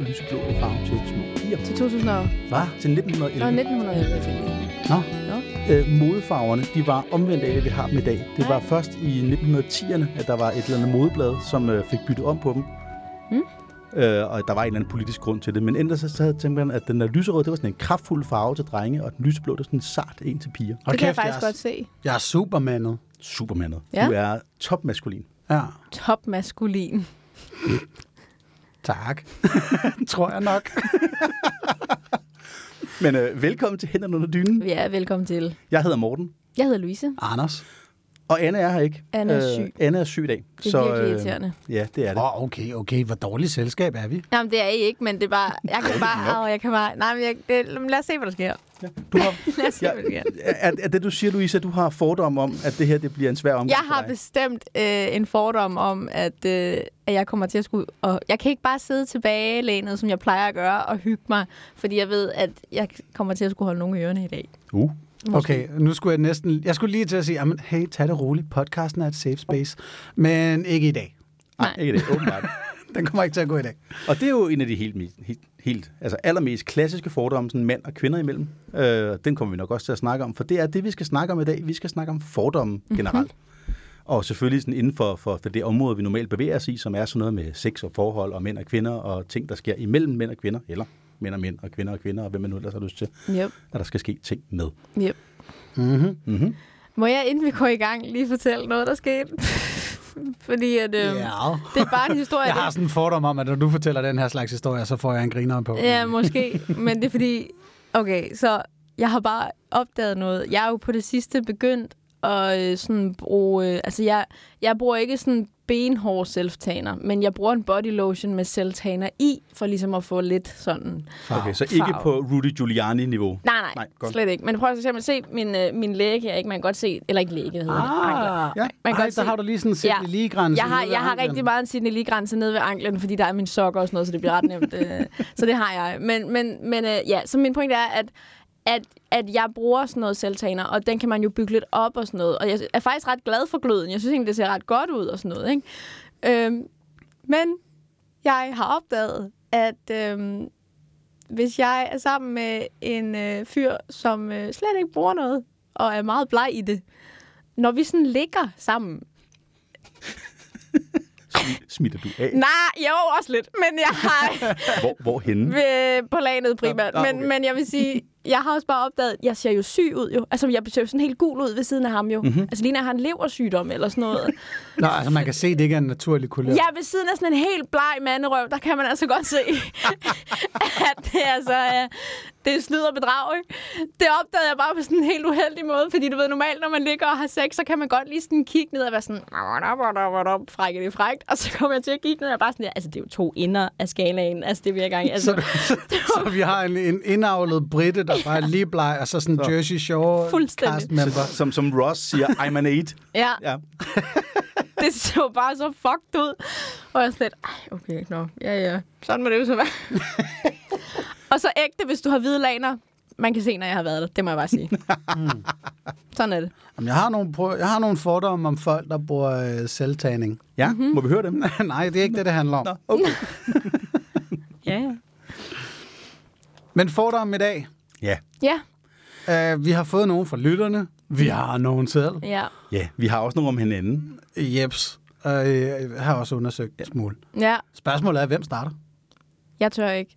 og lyseblå var farven til små piger. Til 2000 og... Hvad? Til 1911. Nå, 1911, jeg fik. Nå. Nå. Øh, modefarverne, de var omvendt af, hvad vi har dem i dag. Det var først i 1910'erne, at der var et eller andet modeblad, som øh, fik byttet om på dem. Mm. Øh, og der var en eller anden politisk grund til det. Men ellers så så havde jeg tænkt at den der lyserød, det var sådan en kraftfuld farve til drenge, og den lyseblå, det var sådan en sart en til piger. Det kan jeg faktisk godt se. Jeg er supermandet. Supermanet. Ja. Du er topmaskulin. Ja, Top maskulin. Tak. Tror jeg nok. Men øh, velkommen til Hænderne under dynen. Ja, velkommen til. Jeg hedder Morten, Jeg hedder Louise. Anders. Og Anne er her ikke. Anne er syg. Anne er syg i dag. Det er virkelig irriterende. Ja, det er det. Åh, oh, okay, okay. Hvor dårligt selskab er vi? Jamen, det er I ikke, men det er bare... Jeg kan bare... Åh, jeg kan bare... Nej, men jeg, det, lad os se, hvad der sker. Du har, Lad os se, Ja. hvad der sker. er, er det, du siger, Louise, at du har fordom om, at det her det bliver en svær omgang Jeg for har dig? bestemt øh, en fordom om, at, øh, at jeg kommer til at skulle... Og jeg kan ikke bare sidde tilbage lænet, som jeg plejer at gøre, og hygge mig, fordi jeg ved, at jeg kommer til at skulle holde nogle ørerne i dag. Uh. Okay, nu skulle jeg næsten... Jeg skulle lige til at sige, jamen, hey, tag det roligt. Podcasten er et safe space. Men ikke i dag. Nej, ikke det, åbenbart. Den kommer ikke til at gå i dag. Og det er jo en af de helt, helt, helt altså allermest klassiske fordomme, sådan mænd og kvinder imellem. Øh, den kommer vi nok også til at snakke om, for det er det, vi skal snakke om i dag. Vi skal snakke om fordomme Mhm. mm-hmm. generelt. Og selvfølgelig sådan inden for, for, for det område, vi normalt bevæger os i, som er sådan noget med sex og forhold og mænd og kvinder, og ting, der sker imellem mænd og kvinder, eller mænd og mænd og kvinder og kvinder, og hvem man nu ellers har lyst til, Yep, at der skal ske ting med. yep. Mm-hmm. Mm-hmm. Må jeg, inden vi går i gang, lige fortælle noget, der skete? Fordi at, øhm, Ja. det er bare en historie. Jeg har sådan en fordom om, at når du fortæller den her slags historie, så får jeg en griner på. Ja, måske. Men det er fordi... Okay, så jeg har bare opdaget noget. Jeg er jo på det sidste begyndt at øh, sådan bruge... Øh, altså, jeg, jeg bruger ikke sådan benhård self-taner, men jeg bruger en body lotion med self-taner i, for ligesom at få lidt sådan... Okay, så ikke Farve. på Rudy Giuliani-niveau. Nej, nej, Nej, godt. slet ikke. Men prøv at se min, øh, min læge her, ikke? Man kan godt se... Eller ikke læge, hvad hedder det? Ankler. Ah, Ja. ja. Man kan Ej, godt der se- har du lige sådan en Ja. ja. lige grænse. Jeg har, jeg har rigtig meget en Sidney Lee-grænse nede ved anklen, fordi der er mine sokker og sådan noget, så det bliver ret nemt. øh, så det har jeg. Men, men, men øh, ja, så min point er, at, at, at jeg bruger sådan noget selvtaner, og den kan man jo bygge lidt op og sådan noget. Og jeg er faktisk ret glad for gløden. Jeg synes egentlig, det ser ret godt ud og sådan noget. Ikke? Øhm, men jeg har opdaget, at øhm, hvis jeg er sammen med en øh, fyr, som øh, slet ikke bruger noget, og er meget bleg i det, når vi sådan ligger sammen, Smi- Smitter du af? Nej, jo, også lidt. Men jeg har Hvor, hvorhenne? ved, på lanet primært. Nå, Men, okay. men jeg vil sige, jeg har også bare opdaget, jeg ser jo syg ud jo. Altså, jeg ser jo sådan helt gul ud ved siden af ham jo. Mhm. Mm-hmm. Altså, lige når jeg har en leversygdom eller sådan noget. Nå, altså man kan se, at det ikke er en naturlig kulør. Ja, ved siden af sådan en helt bleg manderøv, der kan man altså godt se, at det altså er, det er snyd og bedrag, ikke? Det opdagede jeg bare på sådan en helt uheldig måde, fordi du ved, normalt, når man ligger og har sex, så kan man godt lige sådan kigge ned og være sådan, frække det frækt, og så kommer jeg til at kigge ned og bare sådan, altså det er jo to inder af skalaen, altså det vil jeg gerne, altså, Så, så vi har en, en indavlet britte, der bare lige bleg, og så sådan en Så. Jersey Shore cast member. Som, som Ross siger, I'm an eight. ja, Ja. det så bare så fucked ud, og jeg sådan lidt, ej, okay, nå, ja, ja, sådan må det jo så være. og så ægte, hvis du har hvide laner, man kan se, når jeg har været der, det må jeg bare sige. Sådan er det. Jamen, jeg, har nogle, prøv- jeg har nogle fordomme om folk, der bruger øh, selvtagning. Ja, Mhm. mm-hmm. må vi høre dem? Nej, det er ikke det, det handler om. Nå, okay. Ja, ja. Men fordomme i dag. Ja. Ja, Uh, vi har fået nogen fra lytterne. Vi har nogen selv. ja, ja, vi har også nogle om hinanden. Jeps. Uh, jeg har også undersøgt en smule. ja. Spørgsmålet er, hvem starter? Jeg tør ikke.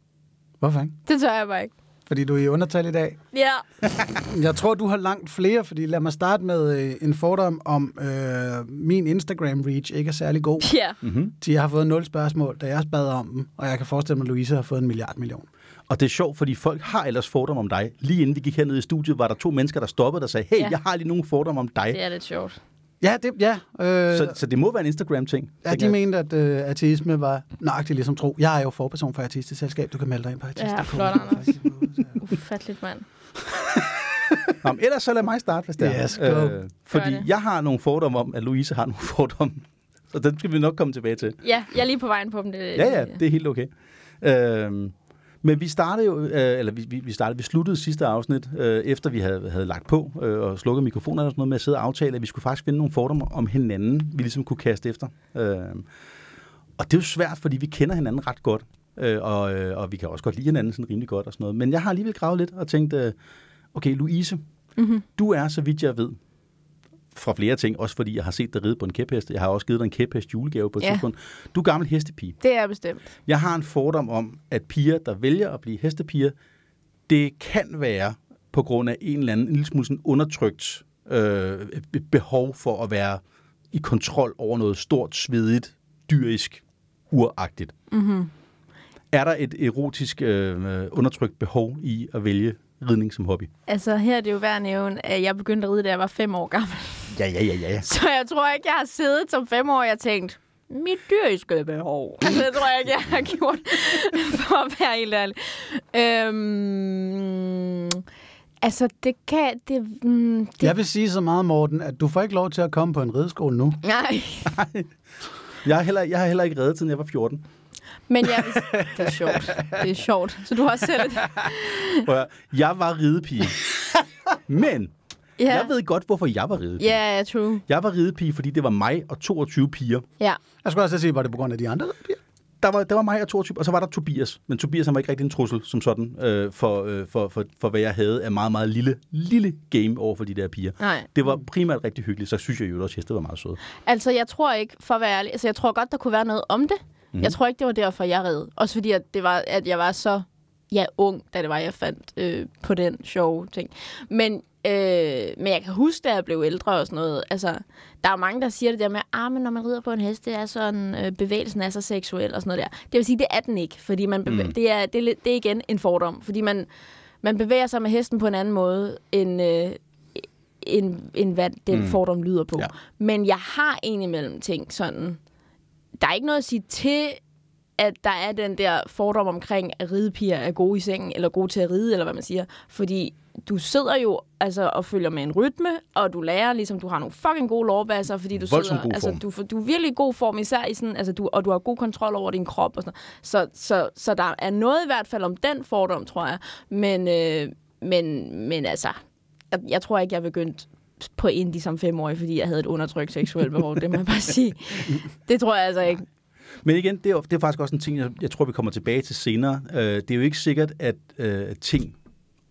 Hvorfor ikke? Det tør jeg bare ikke. Fordi du er i undertal i dag. Ja. Jeg tror, du har langt flere, fordi lad mig starte med øh, en fordom om, øh, min Instagram-reach ikke er særlig god. Ja. Mm-hmm. De har fået nul spørgsmål, da jeg bad om dem, og jeg kan forestille mig, at Louise har fået en milliard million. Og det er sjovt, fordi folk har ellers fordomme om dig. Lige inden vi gik herned i studiet, var der to mennesker, der stoppede og sagde, hey, ja. jeg har lige nogle fordomme om dig. Det er lidt sjovt. Ja, det, ja. Øh, Så, så det må være en Instagram-ting. ja, de jeg. mente, at øh, ateisme var nøjagtigt ligesom tro. Jeg er jo forperson for Ateistisk Selskab. Du kan melde dig ind på Ateistisk. Ja, flot, Anders. Ufatteligt, mand. Nå, men ellers så lad mig starte, hvis det er. Yes, go. fordi det. jeg har nogle fordomme om, at Louise har nogle fordomme. Så den skal vi nok komme tilbage til. Ja, jeg er lige på vejen på dem. Det, Ja, ja, det er helt okay. Øhm, men vi startede jo, øh, eller vi, vi, startede, vi sluttede sidste afsnit, øh, efter vi havde, havde lagt på øh, og slukket mikrofonerne og sådan noget med at sidde og aftale, at vi skulle faktisk finde nogle fordomme om hinanden, vi ligesom kunne kaste efter. Øhm, og det er jo svært, fordi vi kender hinanden ret godt, øh, og, øh, og vi kan også godt lide hinanden sådan rimelig godt og sådan noget. Men jeg har alligevel gravet lidt og tænkt, øh, okay Louise, Mm-hmm. du er, så vidt jeg ved, fra flere ting, også fordi jeg har set dig ride på en kæphest. Jeg har også givet dig en kæphest julegave på et Ja. tidspunkt. Du er gammel hestepige. Det er bestemt. Jeg har en fordom om, at piger, der vælger at blive hestepiger, det kan være på grund af en eller anden en lille smule sådan undertrykt øh, be- behov for at være i kontrol over noget stort, svedigt, dyrisk, uragtigt. Mm-hmm. Er der et erotisk øh, undertrykt behov i at vælge ridning som hobby? Altså, her er det jo værd at nævne, at jeg begyndte at ride, da jeg var fem år gammel. Ja, ja, ja, ja. Så jeg tror ikke, jeg har siddet som fem år og tænkt, mit dyriske behov. Altså, det tror jeg ikke, jeg har gjort, for at være helt ærlig. Øhm, altså, det kan... Det, mm, det, Jeg vil sige så meget, Morten, at du får ikke lov til at komme på en rideskole nu. Nej, Jeg har heller, jeg har heller ikke reddet, siden jeg var 14. men jeg vil, det er sjovt. Det er sjovt. Så du har også selv et... Prøv at høre, Jeg var ridepige. Men Ja, jeg ved godt, hvorfor jeg var ridepige. ja, ja, true. Jeg var ridepige, fordi det var mig og 22 piger. Ja. Jeg skulle også sige, var det på grund af de andre ridepiger? Der var, der var mig og 22, og så var der Tobias. Men Tobias han var ikke rigtig en trussel som sådan, øh, for, øh, for, for, for hvad jeg havde af meget, meget lille, lille game over for de der piger. Nej. Det var primært rigtig hyggeligt, så synes jeg jo også, at heste var meget søde. Altså, jeg tror ikke, for at være ærlig, altså, jeg tror godt, der kunne være noget om det. Mm. Jeg tror ikke, det var derfor, jeg red. Også fordi, at, det var, at jeg var så ja, ung, da det var, jeg fandt øh, på den sjove ting. Men, øh, men jeg kan huske, da jeg blev ældre og sådan noget. Altså, der er jo mange, der siger det der med, ah, men når man rider på en hest, det er sådan, øh, bevægelsen er så seksuel og sådan noget der. Det vil sige, det er den ikke, fordi man bevæ- mm. det, er, det, er, det er igen en fordom. Fordi man, man bevæger sig med hesten på en anden måde, end, øh, end, end hvad den mm. fordom lyder på. Ja. Men jeg har indimellem ting sådan... Der er ikke noget at sige til, at der er den der fordom omkring, at ridepiger er gode i sengen, eller gode til at ride, eller hvad man siger. Fordi du sidder jo altså, og følger med en rytme, og du lærer, ligesom du har nogle fucking gode lårbasser, fordi du Voldsomt sidder, altså, du, du er virkelig i god form, især i sådan, altså, du, og du har god kontrol over din krop og sådan noget. Så, så, så der er noget i hvert fald om den fordom, tror jeg. Men, øh, men, men altså, jeg, jeg tror ikke, jeg begyndte på indie som femårig, fordi jeg havde et undertrykt seksuelt behov. Det må jeg bare sige. Det tror jeg altså ikke. Men igen, det er, det er faktisk også en ting, jeg, jeg tror, vi kommer tilbage til senere. Øh, det er jo ikke sikkert, at øh, ting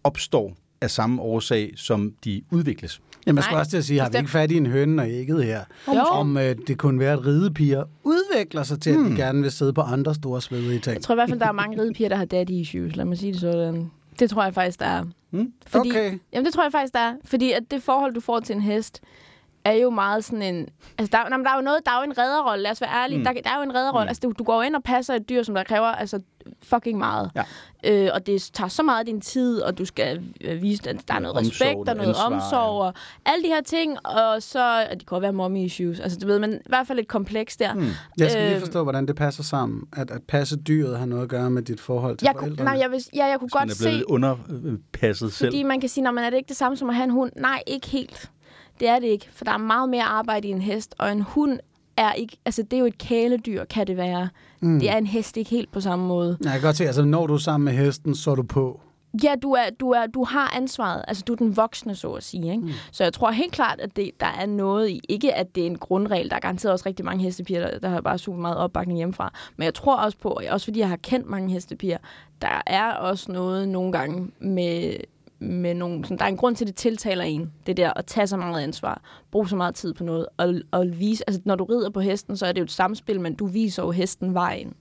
opstår af samme årsag, som de udvikles. Jamen, jeg skulle Nej, også til at sige, har vi ikke fat i en høne og ægget her? Jo. Om øh, det kunne være, at ridepiger udvikler sig til, at de gerne vil sidde på andre store svedige ting. Jeg tror i hvert fald, der er mange ridepiger, der har daddy issues. Lad mig sige det sådan. Det tror jeg faktisk, der er. Mm? Fordi, Okay. Jamen, det tror jeg faktisk, der er. Fordi at det forhold, du får til en hest, er jo meget sådan en... Altså, der, er- nå, men der er jo noget, der er jo en redderrolle. Lad os være ærlige. Mm. Der, der er jo en redderrolle. Mm. Altså, du, du går ind og passer et dyr, som der kræver altså, fucking meget. Ja. Øh, og det tager så meget af din tid, og du skal øh, vise, at der er noget Omsorg, respekt, der er noget ansvar, omsorg, og alle de her ting. Og så... Og det kan være mommy issues. Altså, du ved, men i hvert fald et kompleks der. Mm. Jeg skal lige Øh, forstå, hvordan det passer sammen. At, at passe dyret har noget at gøre med dit forhold til Jeg, kunne, forældrene. nej, jeg, vil, ja, jeg kunne Man godt er blevet se... lidt underpasset selv. Fordi man kan sige, når man er det ikke det samme som at have en hund? Nej, ikke helt. Det er det ikke, for der er meget mere arbejde i en hest, og en hund er ikke, altså det er jo et kæledyr, kan det være. Mm. Det er en hest ikke helt på samme måde. Jeg kan godt se, altså når du er sammen med hesten, så er du på. Ja, du, er, du, er, du har ansvaret. Altså, du er den voksne, så at sige. Ikke? Mm. Så jeg tror helt klart, at det, der er noget i... Ikke, at det er en grundregel. Der er garanteret også rigtig mange hestepiger, der, der har bare super meget opbakning hjemmefra. Men jeg tror også på, også fordi jeg har kendt mange hestepiger, der er også noget nogle gange med, med nogle... Sådan, der er en grund til, at det tiltaler en. Det der at tage så meget ansvar. Bruge så meget tid på noget. Og, og vise... Altså, når du rider på hesten, så er det jo et samspil, men du viser jo hesten vejen.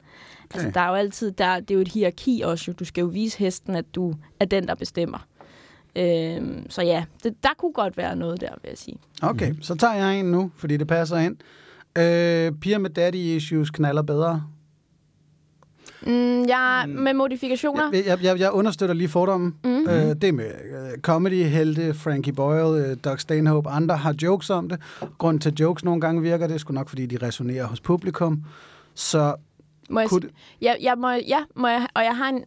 Okay. Altså, der er jo altid, der, det er jo et hierarki også. Jo. Du skal jo vise hesten, at du er den, der bestemmer. Øhm, så ja, det, der kunne godt være noget der, vil jeg sige. Okay, mm-hmm. så tager jeg en nu, fordi det passer ind. Øh, piger med daddy issues knaller bedre. Mm, jeg, med modifikationer. Jeg, jeg, jeg, jeg understøtter lige fordommen. Mm. Øh, det med øh, comedy, helte, Frankie Boyle, øh, Doug Stanhope, andre har jokes om det. Grunden til, at jokes nogle gange virker, det er sgu nok, fordi de resonerer hos publikum. Så Må jeg, kunne jeg, jeg må, ja, må jeg, og jeg har en...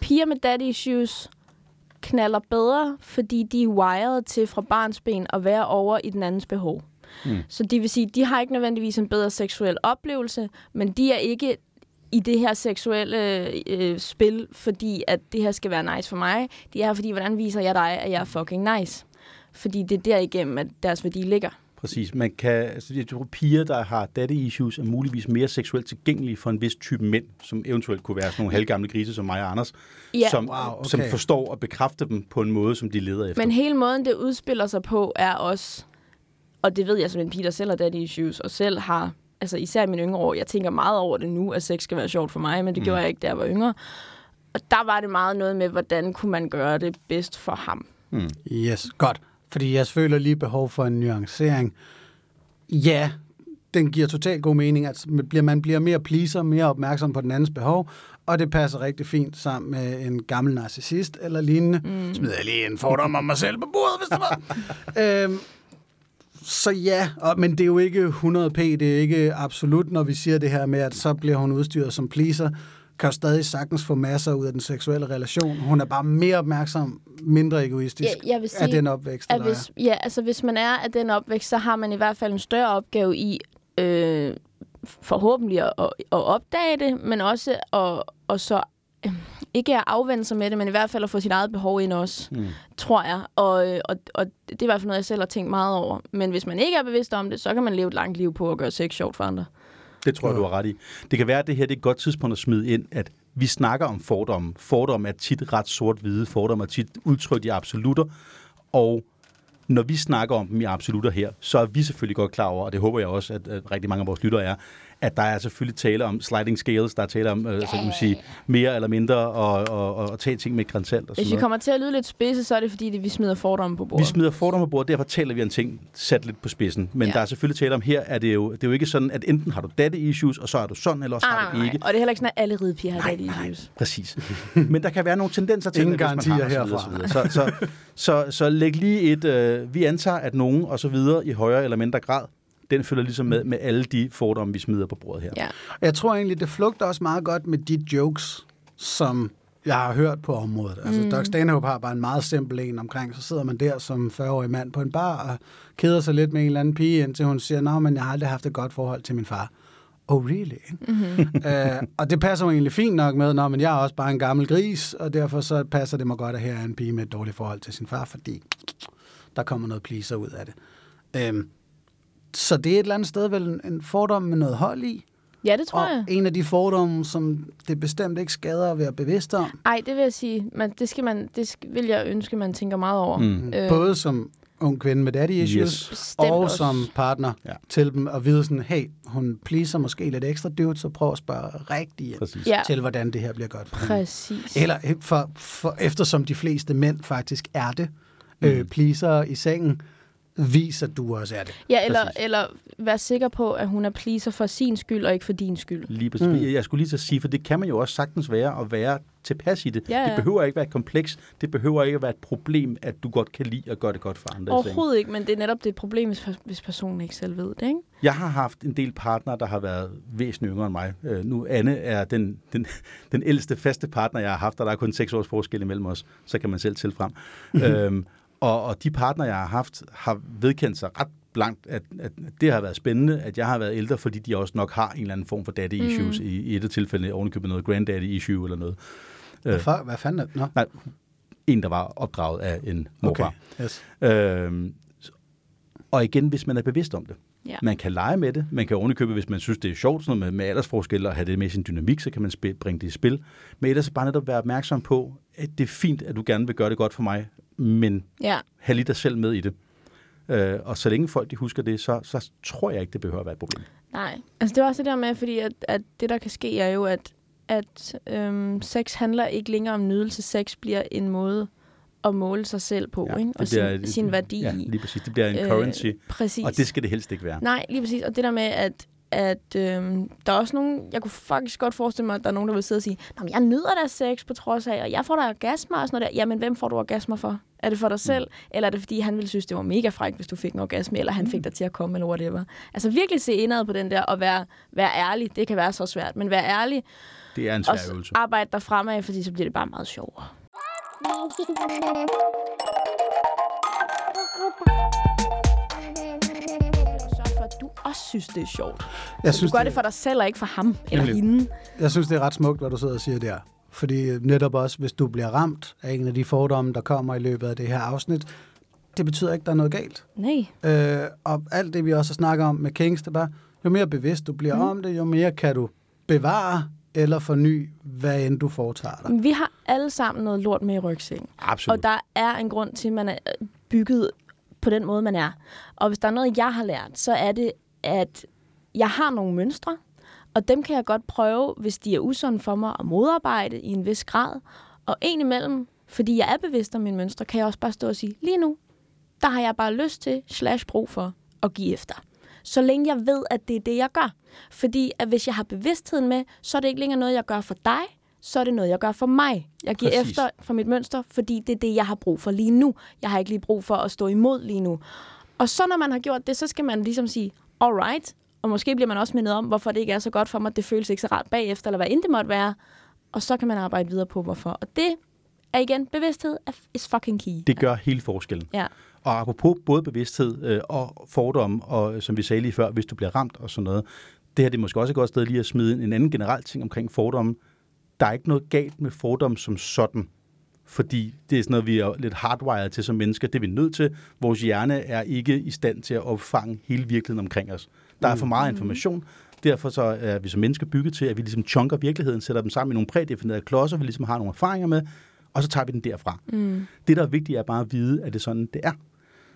Piger med daddy issues knaller bedre, fordi de er wired til fra barnsben at være over i den andens behov. Mm. Så det vil sige, de har ikke nødvendigvis en bedre seksuel oplevelse, men de er ikke i det her seksuelle øh, spil, fordi at det her skal være nice for mig. De er fordi, hvordan viser jeg dig, at jeg er fucking nice? Fordi det er derigennem, at deres værdi ligger. Præcis. Man kan, altså, jeg tror, piger, der har daddy issues, er muligvis mere seksuelt tilgængelige for en vis type mænd, som eventuelt kunne være sådan nogle halvgamle grise som mig og Anders, Ja. som, Wow, okay. som forstår og bekræfter dem på en måde, som de leder efter. Men hele måden, det udspiller sig på, er også, og det ved jeg som en pige, der selv har daddy issues, og selv har, altså især i mine yngre år, jeg tænker meget over det nu, at sex skal være sjovt for mig, men det mm. gjorde jeg ikke, da jeg var yngre. Og der var det meget noget med, hvordan kunne man gøre det bedst for ham. yes, godt. Fordi jeg føler lige behov for en nuancering. Ja, den giver totalt god mening, at man bliver- man bliver mere pleaser, mere opmærksom på den andens behov, og det passer rigtig fint sammen med en gammel narcissist eller lignende. Mm. Smider jeg lige en fordom om mig selv på bordet, hvis det var. øhm, så ja, og, men det er jo ikke 100p, det er ikke absolut, når vi siger det her med, at så bliver hun udstyret som pleaser, kan jo stadig sagtens få masser ud af den seksuelle relation. Hun er bare mere opmærksom, mindre egoistisk Ja, jeg vil af sige, den opvækst, At er. hvis, ja, altså hvis man er af den opvækst, så har man i hvert fald en større opgave i øh, forhåbentlig at, at, at opdage det, men også at, og så ikke at afvende sig med det, men i hvert fald at få sit eget behov ind også, mm. tror jeg. Og, øh, og, og det er i hvert fald noget, jeg selv har tænkt meget over. Men hvis man ikke er bevidst om det, så kan man leve et langt liv på at gøre sex sjovt for andre. Det tror jeg, du har ret i. Det kan være, at det her det er et godt tidspunkt at smide ind, at vi snakker om fordomme. Fordomme er tit ret sort-hvide. Fordomme er tit udtrykt i absolutter. Og når vi snakker om dem i absolutter her, så er vi selvfølgelig godt klar over, og det håber jeg også, at, at rigtig mange af vores lyttere er, at der er selvfølgelig tale om sliding scales, der er tale om, øh, så kan man sige, mere eller mindre, og, og, og, og tage ting med grænsalt og Hvis vi kommer til at lyde lidt spidse, så er det fordi, det, vi smider fordomme på bordet. Vi smider fordomme på bordet, derfor taler vi om ting sat lidt på spidsen. Men Ja. ja. der er selvfølgelig tale om, her er det, jo, det er jo ikke sådan, at enten har du daddy issues, og så er du sådan, eller også Ah, har du nej, ikke. Og det er heller ikke sådan, at alle ridepiger har daddy nej, issues. præcis. Men der kan være nogle tendenser til, Ingen det, hvis man har garantier og så videre, herfra. Så, så, så, så, så læg lige et, øh, vi antager, at nogen og så videre i højere eller mindre grad, den følger ligesom med med alle de fordomme, vi smider på bordet her. Ja. Jeg tror egentlig, det flugter også meget godt med de jokes, som jeg har hørt på området. Altså, Mm. Doug Stanhope har bare en meget simpel en omkring. Så sidder man der som 40-årig mand på en bar og keder sig lidt med en eller anden pige, indtil hun siger, Nå, men jeg har aldrig haft et godt forhold til min far. Oh, really? Mhm. Mm-hmm. uh, og det passer jo egentlig fint nok med, Nå, men jeg er også bare en gammel gris, og derfor så passer det mig godt, at her er en pige med et dårligt forhold til sin far, fordi der kommer noget pleaser ud af det. Um, så det er et eller andet sted vel en- en fordom med noget hold i. ja, det tror og jeg. en af de fordomme, som det bestemt ikke skader at være bevidst om. Ej, det vil jeg sige. Man, det, skal man, det skal, vil jeg ønske, man tænker meget over. Mm. Øh, Både som ung kvinde med daddy issues, Yes. Og også. som partner Ja. til dem, og vide sådan, hey, hun pleaser måske lidt ekstra dyrt, så prøv at spørge rigtigt. Ja, til, hvordan det her bliver godt for hende. præcis. Eller for, for, eftersom de fleste mænd faktisk er det, øh, pleaser i sengen, vis, at du også er det. Ja, eller, Præcis. eller være sikker på, at hun er pleaser for sin skyld, og ikke for din skyld. Lige præcis. Mm. Jeg skulle lige til at sige, for det kan man jo også sagtens være at være tilpas i det. Ja, ja. Det behøver ikke være kompleks. Det behøver ikke at være et problem, at du godt kan lide at gøre det godt for andre. Overhovedet ikke, men det er netop det problem, hvis, hvis personen ikke selv ved det, ikke? Jeg har haft en del partnere, der har været væsentligt yngre end mig. Øh, nu Anne er den, den, den ældste faste partner, jeg har haft, og der er kun seks års forskel imellem os. Så kan man selv til frem. øhm, og, og de partner, jeg har haft, har vedkendt sig ret blankt, at, at det har været spændende, at jeg har været ældre, fordi de også nok har en eller anden form for daddy issues. Mm. I, I et af tilfældene ovenikøbet noget granddaddy issue eller noget. Hvad, for, hvad fanden er det? Nå, Nej, en, der var opdraget af en morfar. okay. Yes. Øhm, og igen, hvis man er bevidst om det. Ja. Man kan lege med det. Man kan ovenikøbe, hvis man synes, det er sjovt sådan noget med, med aldersforskelle og have det med sin dynamik, så kan man spil, bringe det i spil. Men ellers bare netop være opmærksom på, at det er fint, at du gerne vil gøre det godt for mig, men Ja, have lige dig selv med i det. Øh, og så længe folk de husker det, så, så tror jeg ikke, det behøver at være et problem. nej. Altså, det var også det der med, fordi at, at det, der kan ske, er jo, at, at øhm, sex handler ikke længere om nydelse. Sex bliver en måde at måle sig selv på, Ja, ikke? Og sin, sin værdi. Ja, lige præcis. Det bliver en Øh, currency, Præcis. og det skal det helst ikke være. Nej, lige præcis. Og det der med, at at øhm, der er også nogen, jeg kunne faktisk godt forestille mig, at der er nogen, der vil sidde og sige, Nå, men jeg nyder da sex på trods af, og jeg får da orgasmer og sådan noget der. Jamen, hvem får du orgasmer for? Er det for dig selv, mm. eller er det fordi, han ville synes, det var mega frækt, hvis du fik en orgasme, eller han fik dig til at komme, eller whatever. Altså virkelig se indad på den der, og være, være ærlig. Det kan være så svært, men være ærlig, Det er en og svær øvelse. arbejde dig fremad, fordi så bliver det bare meget sjovere. Også synes, det er sjovt. Jeg synes, du gør det, det for dig selv, og ikke for ham eller Nemlig. hende. jeg synes, det er ret smukt, hvad du sidder og siger der. Fordi netop også, hvis du bliver ramt af en af de fordomme, der kommer i løbet af det her afsnit, det betyder ikke, der er noget galt. Nej. Øh, og alt det, vi også har snakket om med Kings, det er bare, jo mere bevidst du bliver mm. om det, jo mere kan du bevare eller forny, hvad end du foretager dig. Vi har alle sammen noget lort med i rygsækken. Absolut. Og der er en grund til, at man er bygget på den måde, man er. Og hvis der er noget, jeg har lært, så er det, at jeg har nogle mønstre, og dem kan jeg godt prøve, hvis de er usunde for mig, at modarbejde i en vis grad. Og en imellem, fordi jeg er bevidst om mine mønstre, kan jeg også bare stå og sige, lige nu, der har jeg bare lyst til, slash brug for, at give efter. Så længe jeg ved, at det er det, jeg gør. Fordi at hvis jeg har bevidstheden med, så er det ikke længere noget, jeg gør for dig, så er det noget, jeg gør for mig. Jeg giver Præcis. efter for mit mønster, fordi det er det, jeg har brug for lige nu. Jeg har ikke lige brug for at stå imod lige nu. Og så når man har gjort det, så skal man ligesom sige, alright, og måske bliver man også mindet om, hvorfor det ikke er så godt for mig, det føles ikke så rart bagefter, eller hvad end det måtte være. Og så kan man arbejde videre på, hvorfor. Og det er igen, bevidsthed is fucking key. Det gør hele forskellen. Ja. Og apropos både bevidsthed øh, og fordomme, og som vi sagde lige før, hvis du bliver ramt og sådan noget, det her det er måske også et godt sted lige at smide en anden generel ting omkring fordomme. Der er ikke noget galt med fordomme som sådan, fordi det er sådan noget, vi er lidt hardwired til som mennesker. Det er vi nødt til. Vores hjerne er ikke i stand til at opfange hele virkeligheden omkring os. Der er for meget information. Derfor så er vi som mennesker bygget til, at vi ligesom chunker virkeligheden, sætter dem sammen i nogle prædefinerede klodser, vi ligesom har nogle erfaringer med, og så tager vi den derfra. Mm. Det, der er vigtigt, er bare at vide, at det er sådan, det er.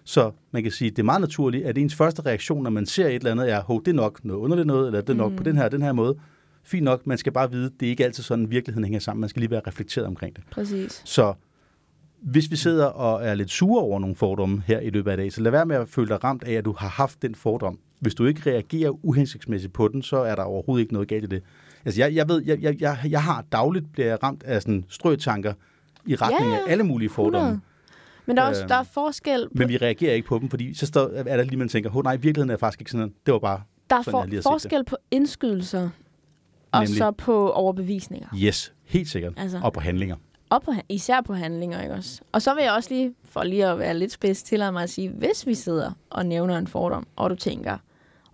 Så man kan sige, at det er meget naturligt, at ens første reaktion, når man ser et eller andet, er, hov, det er nok noget underligt noget, eller det er nok mm. på den her den her måde. Fint nok, man skal bare vide, det er ikke altid sådan, virkeligheden hænger sammen. Man skal lige være reflekteret omkring det. Præcis. Så hvis vi sidder og er lidt sure over nogle fordomme her i løbet af dagen, så lad være med at føle dig ramt af, at du har haft den fordom. Hvis du ikke reagerer uhensigtsmæssigt på den, så er der overhovedet ikke noget galt i det. Altså, jeg, jeg ved, jeg, jeg, jeg, jeg har dagligt bliver jeg ramt af sådan strøtanker i retning Ja, af alle mulige fordomme. 100. Men der er også Øhm, der er forskel på, Men vi reagerer ikke på dem, fordi så står, er der lige, man tænker, nej, virkeligheden er faktisk ikke sådan. Det var bare der er for, forskel på indskydelser og Nemlig. så på overbevisninger. det. Yes, helt sikkert. Altså. Og på handlinger. Og på, især på handlinger, ikke også? Og så vil jeg også lige, for lige at være lidt spids, tillade mig at sige, hvis vi sidder og nævner en fordom, og du tænker,